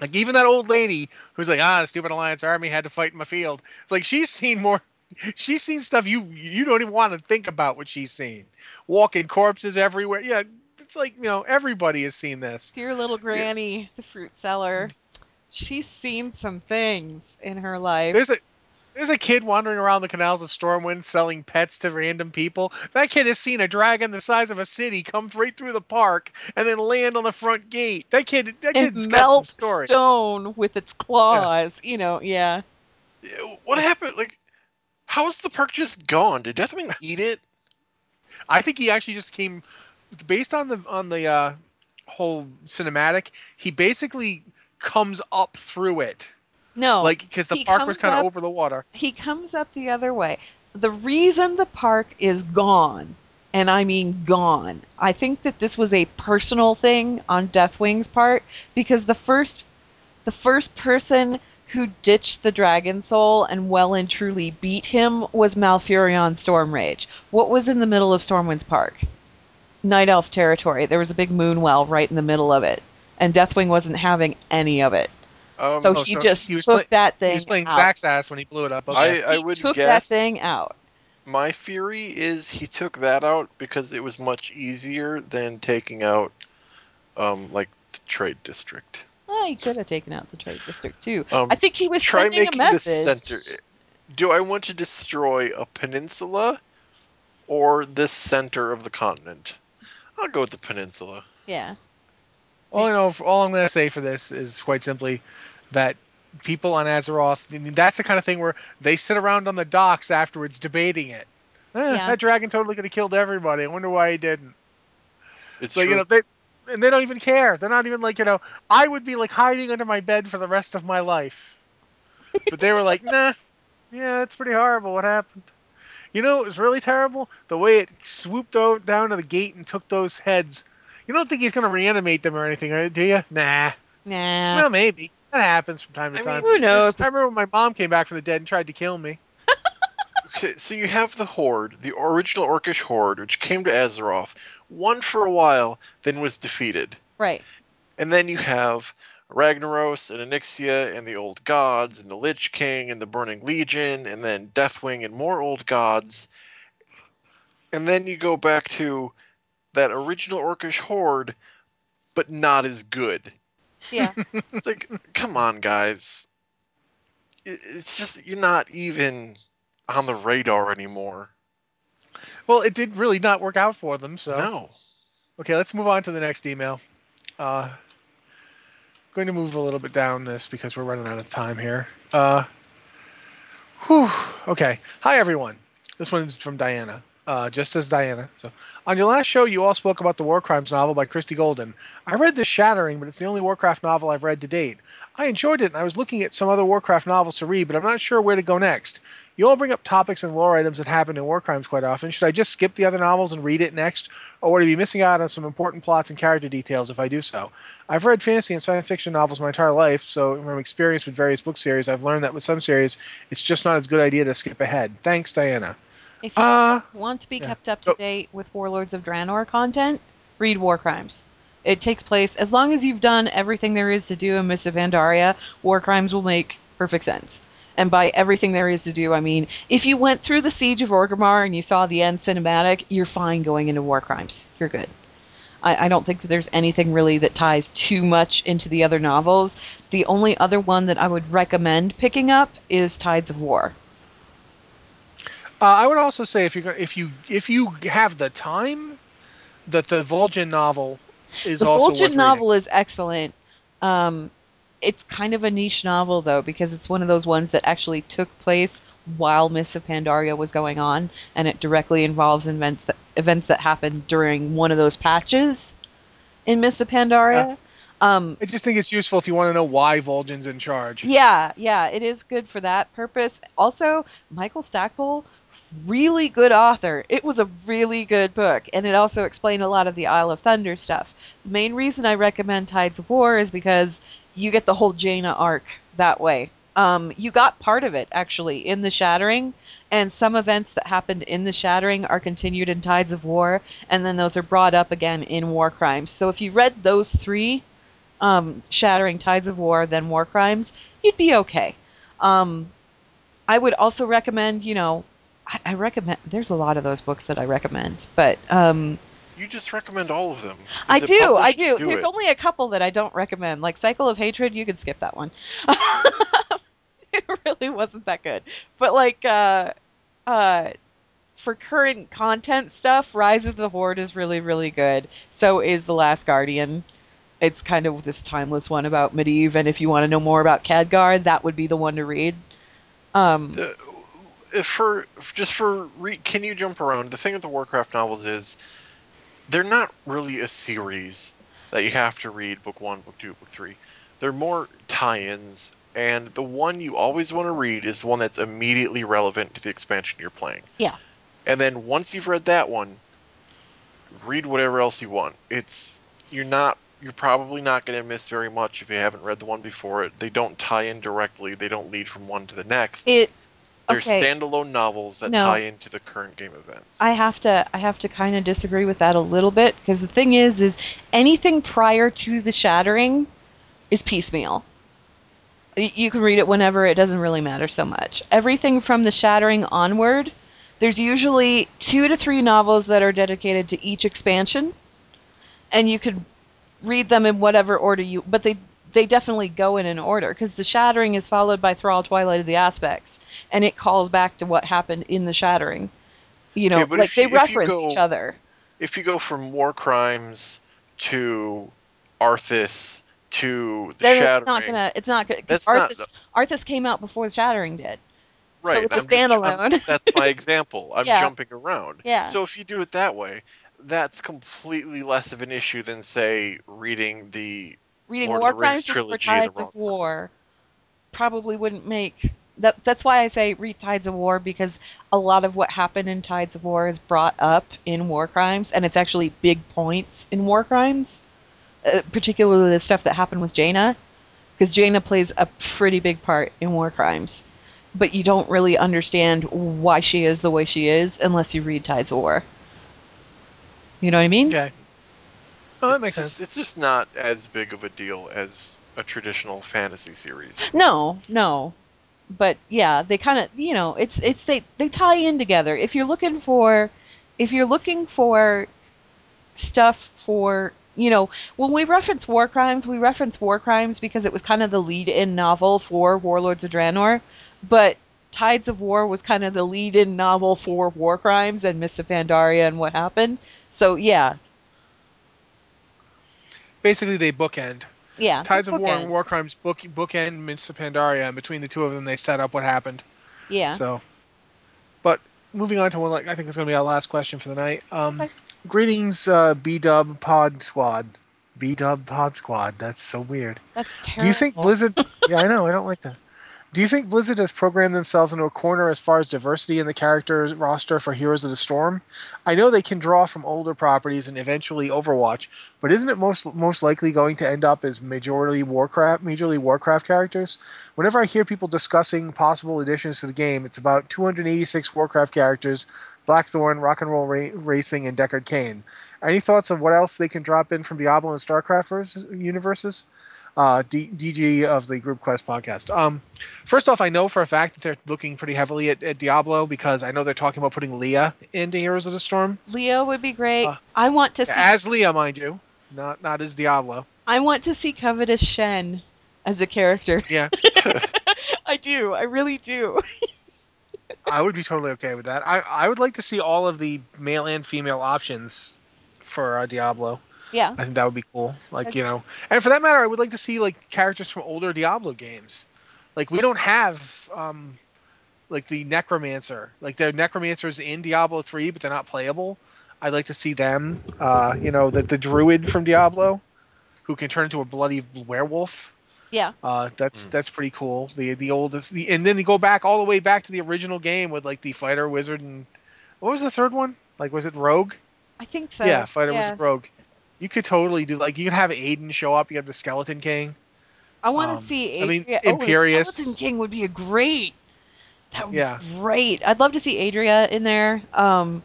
Like even that old lady who's like, ah, the stupid Alliance army had to fight in my field. It's like she's seen more. She's seen stuff you you don't even want to think about what she's seen. Walking corpses everywhere. Yeah, it's like you know everybody has seen this. dear little granny, the fruit seller. She's seen some things in her life. There's a there's a kid wandering around the canals of Stormwind selling pets to random people. That kid has seen a dragon the size of a city come right through the park and then land on the front gate. That kid, that and kid's melt stone with its claws. You know, yeah. Yeah, What happened? Like, how's the park just gone? Did Deathwing eat it? I think he actually just came based on the on the uh, whole cinematic. He basically comes up through it, No, like because the park was kind of over the water. he comes up the other way. The reason the park is gone, and I mean gone, I think that this was a personal thing on Deathwing's part because the first the first person who ditched the Dragon Soul and well and truly beat him was Malfurion Stormrage. What was in the middle of Stormwind's Park? Night Elf territory. There was a big moon well right in the middle of it, and Deathwing wasn't having any of it. Um, So Oh, he so just he took play- that thing. He was playing out. Zack's ass when he blew it up. Okay. I, I he would took guess that thing out. my theory is he took that out because it was much easier than taking out, um, like the trade district. Oh, he could have taken out the trade district too. Um, I think he was try sending a making the message. center. Do I want to destroy a peninsula or this center of the continent? I'll go with the peninsula. Yeah. All I know, all I'm going to say for this is quite simply that people on Azeroth, I mean, that's the kind of thing where they sit around on the docks afterwards debating it. Eh, Yeah. That dragon totally could have killed everybody. I wonder why he didn't. It's So true. you know they, and they don't even care. They're not even like you know. I would be like hiding under my bed for the rest of my life. But they were like, nah, yeah, that's pretty horrible. What happened? You know, it was really terrible. The way it swooped o- down to the gate and took those heads. You don't think he's gonna reanimate them or anything, right? Do you? Nah. Nah. Well, maybe that happens from time to I time. mean, Who knows? I remember when my mom came back from the dead and tried to kill me. Okay, so you have the Horde, the original Orcish Horde, which came to Azeroth, won for a while, then was defeated. Right. And then you have Ragnaros and Onyxia and the Old Gods and the Lich King and the Burning Legion and then Deathwing and more Old Gods. And then you go back to that original Orcish Horde, but not as good. Yeah. It's like, come on, guys. It's just, you're not even on the radar anymore. Well, it did really not work out for them. So No. Okay, let's move on to the next email. Uh, going to move a little bit down this because we're running out of time here. Uh, whew, okay. Hi, everyone. This one's from Diana. Uh, just as Diana. So, on your last show, you all spoke about the War Crimes novel by Christie Golden. I read this Shattering, but it's the only Warcraft novel I've read to date. I enjoyed it, and I was looking at some other Warcraft novels to read, but I'm not sure where to go next. You all bring up topics and lore items that happen in War Crimes quite often. Should I just skip the other novels and read it next, or would I be missing out on some important plots and character details if I do so? I've read fantasy and science fiction novels my entire life, so from experience with various book series, I've learned that with some series, it's just not as good idea to skip ahead. Thanks, Diana. If you Uh, want to be yeah. kept up to So- date with Warlords of Draenor content, read War Crimes. It takes place as long as you've done everything there is to do in Mists of Pandaria, War Crimes will make perfect sense. And by everything there is to do, I mean if you went through the Siege of Orgrimmar and you saw the end cinematic, you're fine going into War Crimes. You're good. I, I don't think that there's anything really that ties too much into the other novels. The only other one that I would recommend picking up is Tides of War. Uh, I would also say if you if you if you have the time, that the Vol'jin novel is the also novel is excellent. Um, it's kind of a niche novel though because it's one of those ones that actually took place while Mists of Pandaria was going on, and it directly involves events that events that happened during one of those patches in Mists of Pandaria. Um. I just think it's useful if you want to know why Vol'jin's in charge. yeah, yeah, it is good for that purpose. Also, Michael Stackpole, really good author. It was a really good book, and it also explained a lot of the Isle of Thunder stuff. The main reason I recommend Tides of War is because you get the whole Jaina arc that way. Um, you got part of it actually in the Shattering, and some events that happened in the Shattering are continued in Tides of War, and then those are brought up again in War Crimes. So if you read those three, um, Shattering, Tides of War, then War Crimes, you'd be okay. Um, I would also recommend, you know, I, I recommend. There's a lot of those books that I recommend, but um, You just recommend all of them. I Is it do, I do. Do There's it. only a couple that I don't recommend, like Cycle of Hatred. You could skip that one. it really wasn't that good. But like, uh, uh, for current content stuff, Rise of the Horde is really, really good. So is The Last Guardian. It's kind of this timeless one about Medivh, and if you want to know more about Khadgar, that would be the one to read. Um, The, for just for re, can you jump around? The thing with the Warcraft novels is they're not really a series that you have to read book one, book two, book three. They're more tie-ins, and the one you always want to read is the one that's immediately relevant to the expansion you're playing. Yeah. And then once you've read that one, read whatever else you want. It's you're not you're probably not going to miss very much if you haven't read the one before it. They don't tie in directly. They don't lead from one to the next. it They're okay. standalone novels that No. tie into the current game events. I have to I have to kind of disagree with that a little bit because the thing is is anything prior to the shattering is piecemeal. You can read it whenever it doesn't really matter so much. Everything from the shattering onward, there's usually 2 to 3 novels that are dedicated to each expansion and you could read them in whatever order you but they they definitely go in an order because the shattering is followed by Thrall Twilight of the Aspects and it calls back to what happened in the shattering. You know, but like they you- reference go- each other. if you go from War Crimes to Arthas to the then Shattering, it's not gonna it's not gonna because That's not- Arthas Arthas came out before the Shattering did. right? so it's a I'm just- I'm- standalone. that's my example. I'm Yeah. jumping around. Yeah. So if you do it that way, that's completely less of an issue than say reading the Reading War Crimes before trilogy in Tides of. War probably wouldn't make that. That's why I say read Tides of War because a lot of what happened in Tides of War is brought up in War Crimes, and it's actually big points in War Crimes, uh, particularly the stuff that happened with Jaina, because Jaina plays a pretty big part in War Crimes. But you don't really understand why she is the way she is unless you read Tides of War. You know what I mean? Okay. Oh, that it's makes just, sense. It's just not as big of a deal as a traditional fantasy series. No, no. But yeah, they kind of, you know, it's it's they they tie in together. If you're looking for if you're looking for stuff for, you know, when we reference war crimes, we reference war crimes because it was kind of the lead-in novel for Warlords of Draenor, but Tides of War was kind of the lead-in novel for War Crimes and Mists of Pandaria and what happened. So yeah, Basically, they bookend. yeah. Tides of War and War. Crimes book bookend Mists of Pandaria, and between the two of them, they set up what happened. Yeah. So, but moving on to one, like I think it's going to be our last question for the night. Um, Okay. greetings, uh, B Dub Pod Squad. B Dub Pod Squad. That's so weird. That's terrible. Do you think Blizzard? yeah, I know. I don't like that. Do you think Blizzard has programmed themselves into a corner as far as diversity in the characters roster for Heroes of the Storm? I know they can draw from older properties and eventually Overwatch, but isn't it most most likely going to end up as majority Warcraft, majorly Warcraft characters? Whenever I hear people discussing possible additions to the game, it's about 286 Warcraft characters, Blackthorne, Rock and Roll Ra- Racing, and Deckard Cain. Any thoughts of what else they can drop in from Diablo and StarCraft universes? Uh, D- DG of the Group Quest podcast. Um, first off, I know for a fact that they're looking pretty heavily at, at Diablo because I know they're talking about putting Leah into Heroes of the Storm Leo would be great. Uh, I want to see as Leah, mind you, not not as Diablo. I want to see Covetous Shen as a character. Yeah, I do. I really do. I would be totally okay with that. I I would like to see all of the male and female options for uh, Diablo. Yeah. I think that would be cool. Like Okay. you know, and for that matter, I would like to see like characters from older Diablo games. Like we don't have um like the Necromancer. Like there are Necromancers in Diablo three, but they're not playable. I'd like to see them. Uh, you know, the the Druid from Diablo, who can turn into a bloody werewolf. Yeah. Uh, that's Hmm. that's pretty cool. The the oldest, the, and then you go back all the way back to the original game with like the fighter, wizard, and what was the third one? Like was it Rogue? I think so. yeah, fighter, yeah. wizard, Rogue. You could totally do like you could have Aidan show up. You have the Skeleton King. I want to Um, see I mean, Adria. oh, the Skeleton King would be a great. That would Yeah. be great. I'd love to see Adria in there. Um,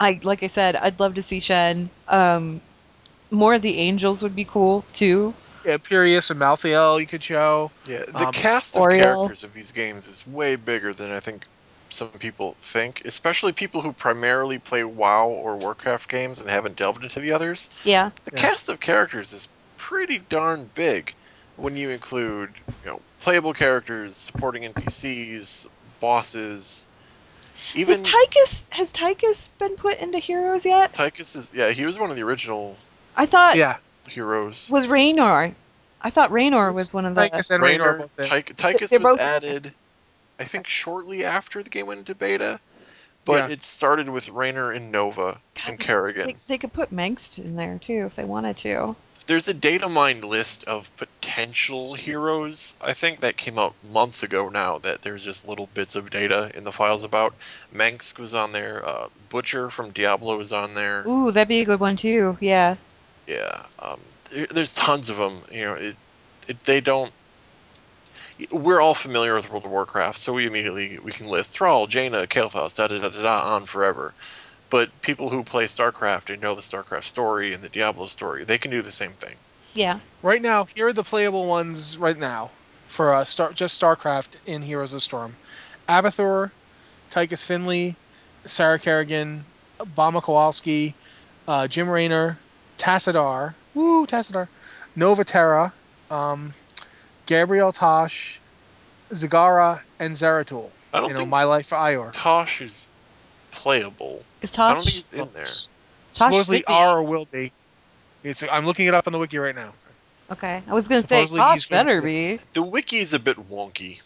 I like I said, I'd love to see Shen. Um, more of the angels would be cool too. Yeah, Imperius and Malthael you could show. Yeah, the Um, cast of Auriel. characters of these games is way bigger than I think some people think, especially people who primarily play WoW or Warcraft games and haven't delved into the others. Yeah. The Yeah. cast of characters is pretty darn big when you include, you know, playable characters, supporting NPCs, bosses. Even Has Tychus has Tychus been put into heroes yet? Tychus is yeah, he was one of the original I thought yeah, heroes. was Raynor. I thought Raynor was one of the. Tychus and Raynor Raynor, both. Ty- Tychus was both- added, I think, shortly after the game went into beta, but Yeah. it started with Raynor and Nova God, and they- Kerrigan. They, they could put Mengsk in there too if they wanted to. There's a data mined list of potential heroes. I think that came out months ago now. That there's just little bits of data in the files about. Manx was on there. Uh, Butcher from Diablo was on there. Ooh, that'd be a good one too. Yeah. Yeah, um, there, there's tons of them. You know, it, it, they don't. We're all familiar with World of Warcraft, so we immediately we can list Thrall, Jaina, Kael'thas, da da da da da on forever. But people who play StarCraft and know the StarCraft story and the Diablo story, they can do the same thing. Yeah. Right now, here are the playable ones right now for uh, Star, just StarCraft in Heroes of the Storm: Abathur, Tychus Finley, Sarah Kerrigan, Bama Kowalski, uh, Jim Raynor, Tassadar, woo Tassadar, Nova Terra, um, Gabriel Tosh, Zagara, and Zeratul. I don't You know, think My Life for Aiur. Tosh is playable. Is I don't think Tosh? he's in there. Tosh Supposedly should are or will be. It's, I'm looking it up on the wiki right now. Okay. I was gonna say Supposedly he's Tosh better be- The wiki is a bit wonky.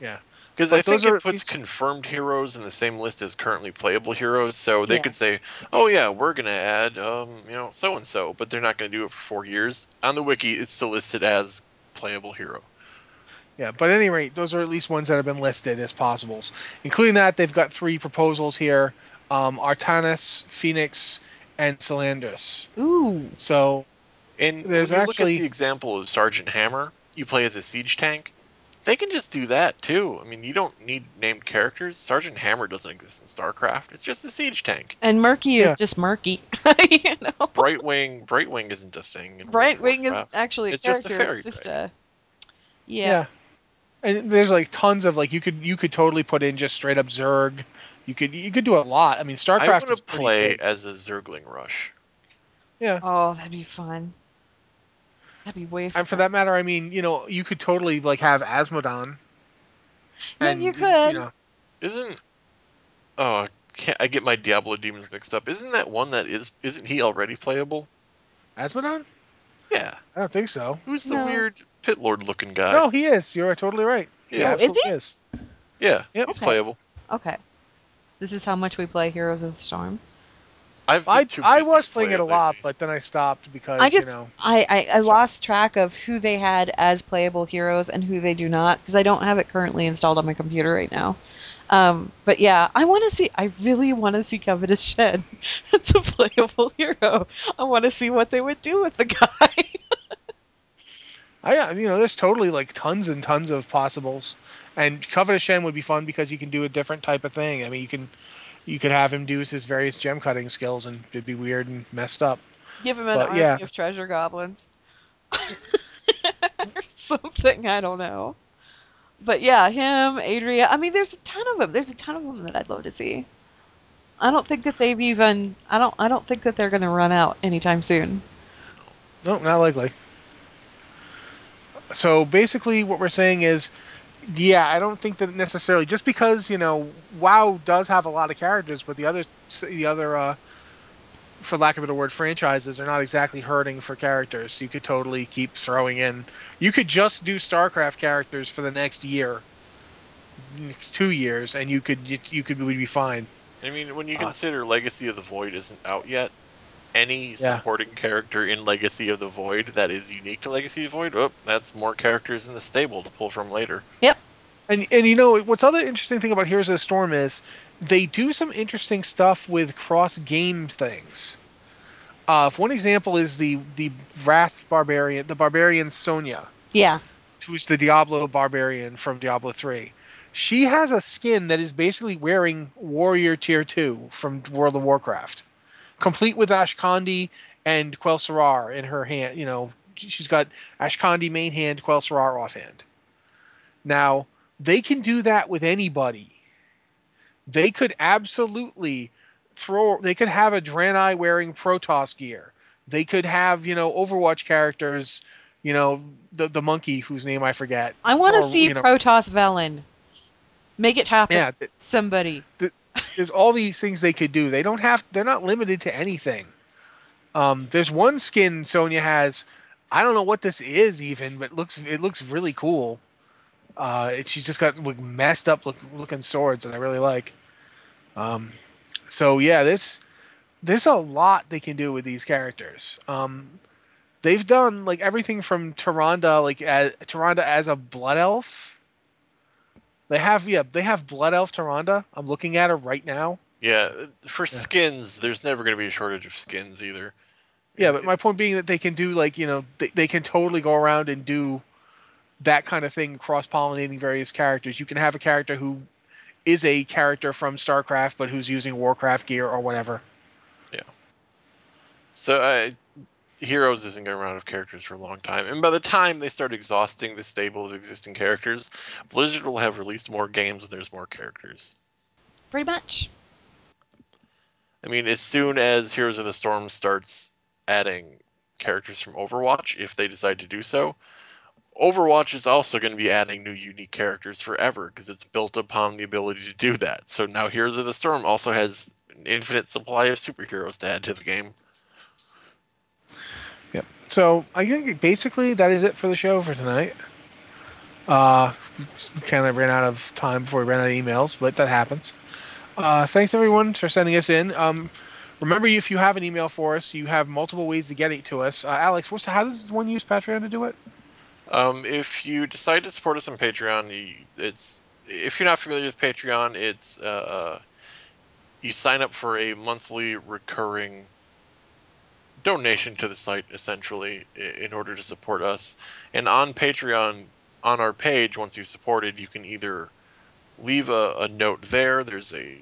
Yeah. Because But I think those are it puts confirmed heroes in the same list as currently playable heroes, so they Yeah. could say, "Oh yeah, we're gonna add, um, you know, so and so," but they're not gonna do it for four years. On the wiki, it's still listed as playable hero. Yeah, but at any rate, those are at least ones that have been listed as possibles. Including that, they've got three proposals here: um, Artanis, Fenix, and Selendis. Ooh. So And There's when you look at the example of Sergeant Hammer, you play as a siege tank. They can just do that too. I mean, you don't need named characters. Sergeant Hammer doesn't exist in StarCraft. It's just a siege tank. And murky Yeah. is just murky. you know. Brightwing, Brightwing isn't a thing. In World Brightwing is actually a It's just a character. fairy it's just dragon. a. Yeah. and there's like tons of like you could you could totally put in just straight up Zerg. You could you could do a lot. I mean, I StarCraft want is to play big. as a Zergling Rush. Yeah. Oh, that'd be fun. That'd be way. And for that matter, I mean, you know, you could totally like have Azmodan. No, and, you could. You know, Isn't oh I can't I get my Diablo demons mixed up. Isn't that one that is isn't he already playable? Azmodan? Yeah. I don't think so. Who's the No. weird pit lord looking guy? No, he is. You're totally right. Yeah. Oh, is absolutely he? is. Yeah, Yep. he's Okay. playable. Okay. This is how much we play Heroes of the Storm. I've been I, too I was playing play it a lot, but then I stopped because I just you know. I, I, I Sure. lost track of who they had as playable heroes and who they do not because I don't have it currently installed on my computer right now. Um, but yeah, I want to see. I really want to see Covetous Shen. It's a playable hero. I want to see what they would do with the guy. I uh, you know, there's totally like tons and tons of possibles, and Covetous Shen would be fun because you can do a different type of thing. I mean, you can you could have him do his various gem cutting skills, and it'd be weird and messed up. Give him an But, army yeah. of treasure goblins or something. I don't know. But yeah, him, Adria. I mean, there's a ton of them. There's a ton of them that I'd love to see. I don't think that they've even. I don't. I don't think that they're going to run out anytime soon. No, not likely. So basically, what we're saying is, Yeah, I don't think that necessarily just because you know WoW does have a lot of characters, but the other the other uh, for lack of a better word, franchises are not exactly hurting for characters. You could totally keep throwing in. You could just do StarCraft characters for the next year, next two years, and you could you, you could be fine. I mean, when you Uh, consider Legacy of the Void isn't out yet, any Yeah. supporting character in Legacy of the Void that is unique to Legacy of the Void, oh, that's more characters in the stable to pull from later. Yep. And and you know what's other interesting thing about Heroes of the Storm is they do some interesting stuff with cross game things. Uh, one example is the the Wrath Barbarian, the Barbarian Sonya, Yeah. who's the Diablo Barbarian from Diablo 3. She has a skin that is basically wearing Warrior Tier 2 from World of Warcraft, complete with Ashkandi and Quel'Serrar in her hand. You know, she's got Ashkandi main hand, Quel'Serrar offhand. Now, they can do that with anybody. They could absolutely throw. They could have a Draenei wearing Protoss gear. They could have you know Overwatch characters. You know the the monkey whose name I forget. I want to see you know- Protoss Velen. Make it happen. Yeah, th- Somebody. There's all these things they could do. They don't have. They're not limited to anything. Um, there's one skin Sonya has. I don't know what this is even, but it looks it looks really cool. Uh, she's just got like, messed up look, looking swords, and I really like. Um, so yeah, there's there's a lot they can do with these characters. Um, they've done like everything from Tyrande, like as, Tyrande as a blood elf. They have yeah, they have blood elf Tyrande. I'm looking at her right now. Yeah, for Yeah. skins, there's never going to be a shortage of skins either. Yeah, but my point being that they can do like you know they, they can totally go around and do that kind of thing, cross pollinating various characters. You can have a character who is a character from StarCraft, but who's using Warcraft gear or whatever. Yeah. So uh, Heroes isn't going to run out of characters for a long time, and by the time they start exhausting the stable of existing characters, Blizzard will have released more games and there's more characters. Pretty much. I mean, as soon as Heroes of the Storm starts adding characters from Overwatch, if they decide to do so, Overwatch is also going to be adding new unique characters forever because it's built upon the ability to do that. So now Heroes of the Storm also has an infinite supply of superheroes to add to the game. So I think basically that is it for the show for tonight. Uh, kind of ran out of time before we ran out of emails, but that happens. Uh, thanks everyone for sending us in. Um, remember, if you have an email for us, you have multiple ways to get it to us. Uh, Alex, what's how does one use Patreon to do it? Um, if you decide to support us on Patreon, it's if you're not familiar with Patreon, it's uh, you sign up for a monthly recurring donation to the site essentially in order to support us. And on Patreon, on our page, once you've supported, you can either leave a, a note there. There's a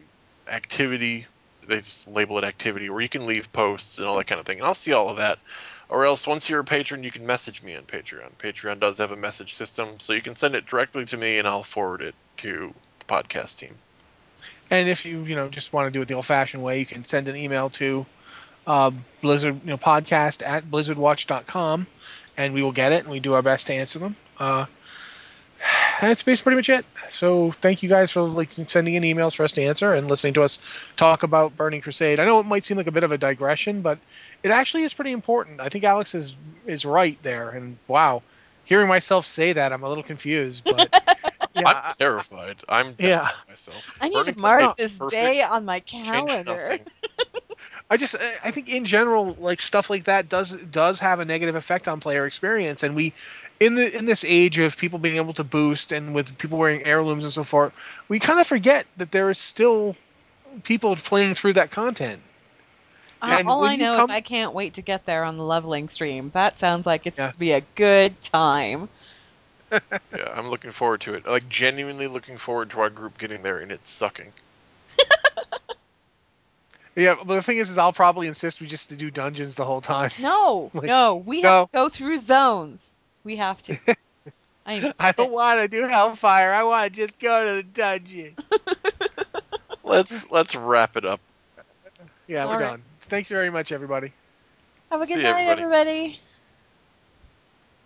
activity. They just label it activity, where you can leave posts and all that kind of thing. And I'll see all of that. Or else, once you're a patron, you can message me on Patreon. Patreon does have a message system, so you can send it directly to me, and I'll forward it to the podcast team. And if you you know just want to do it the old-fashioned way, you can send an email to uh, Blizzard you know podcast at blizzardwatch.com, and we will get it, and we do our best to answer them. Uh, and it's basically pretty much it. So thank you guys for like sending in emails for us to answer and listening to us talk about Burning Crusade. I know it might seem like a bit of a digression, but it actually is pretty important. I think Alex is is right there. And wow, hearing myself say that, I'm a little confused. But yeah, I'm terrified. I'm Yeah. yeah. myself. I need Burning to mark Crusade's this perfect. day on my calendar. nothing. I just I think in general like stuff like that does does have a negative effect on player experience and we in the in this age of people being able to boost and with people wearing heirlooms and so forth we kind of forget that there is still people playing through that content Uh, all I know come- is I can't wait to get there on the leveling stream. That sounds like it's Yeah. going to be a good time. Yeah, I'm looking forward to it. Like genuinely looking forward to our group getting there, and it's sucking. Yeah but the thing is is I'll probably insist we just to do dungeons the whole time No, Like, no, we no. have to go through zones. We have to. I. I don't want to do Hellfire I want to just go to the dungeon Let's let's wrap it up. yeah we're All right. done thanks very much everybody Have a good See night, everybody. everybody.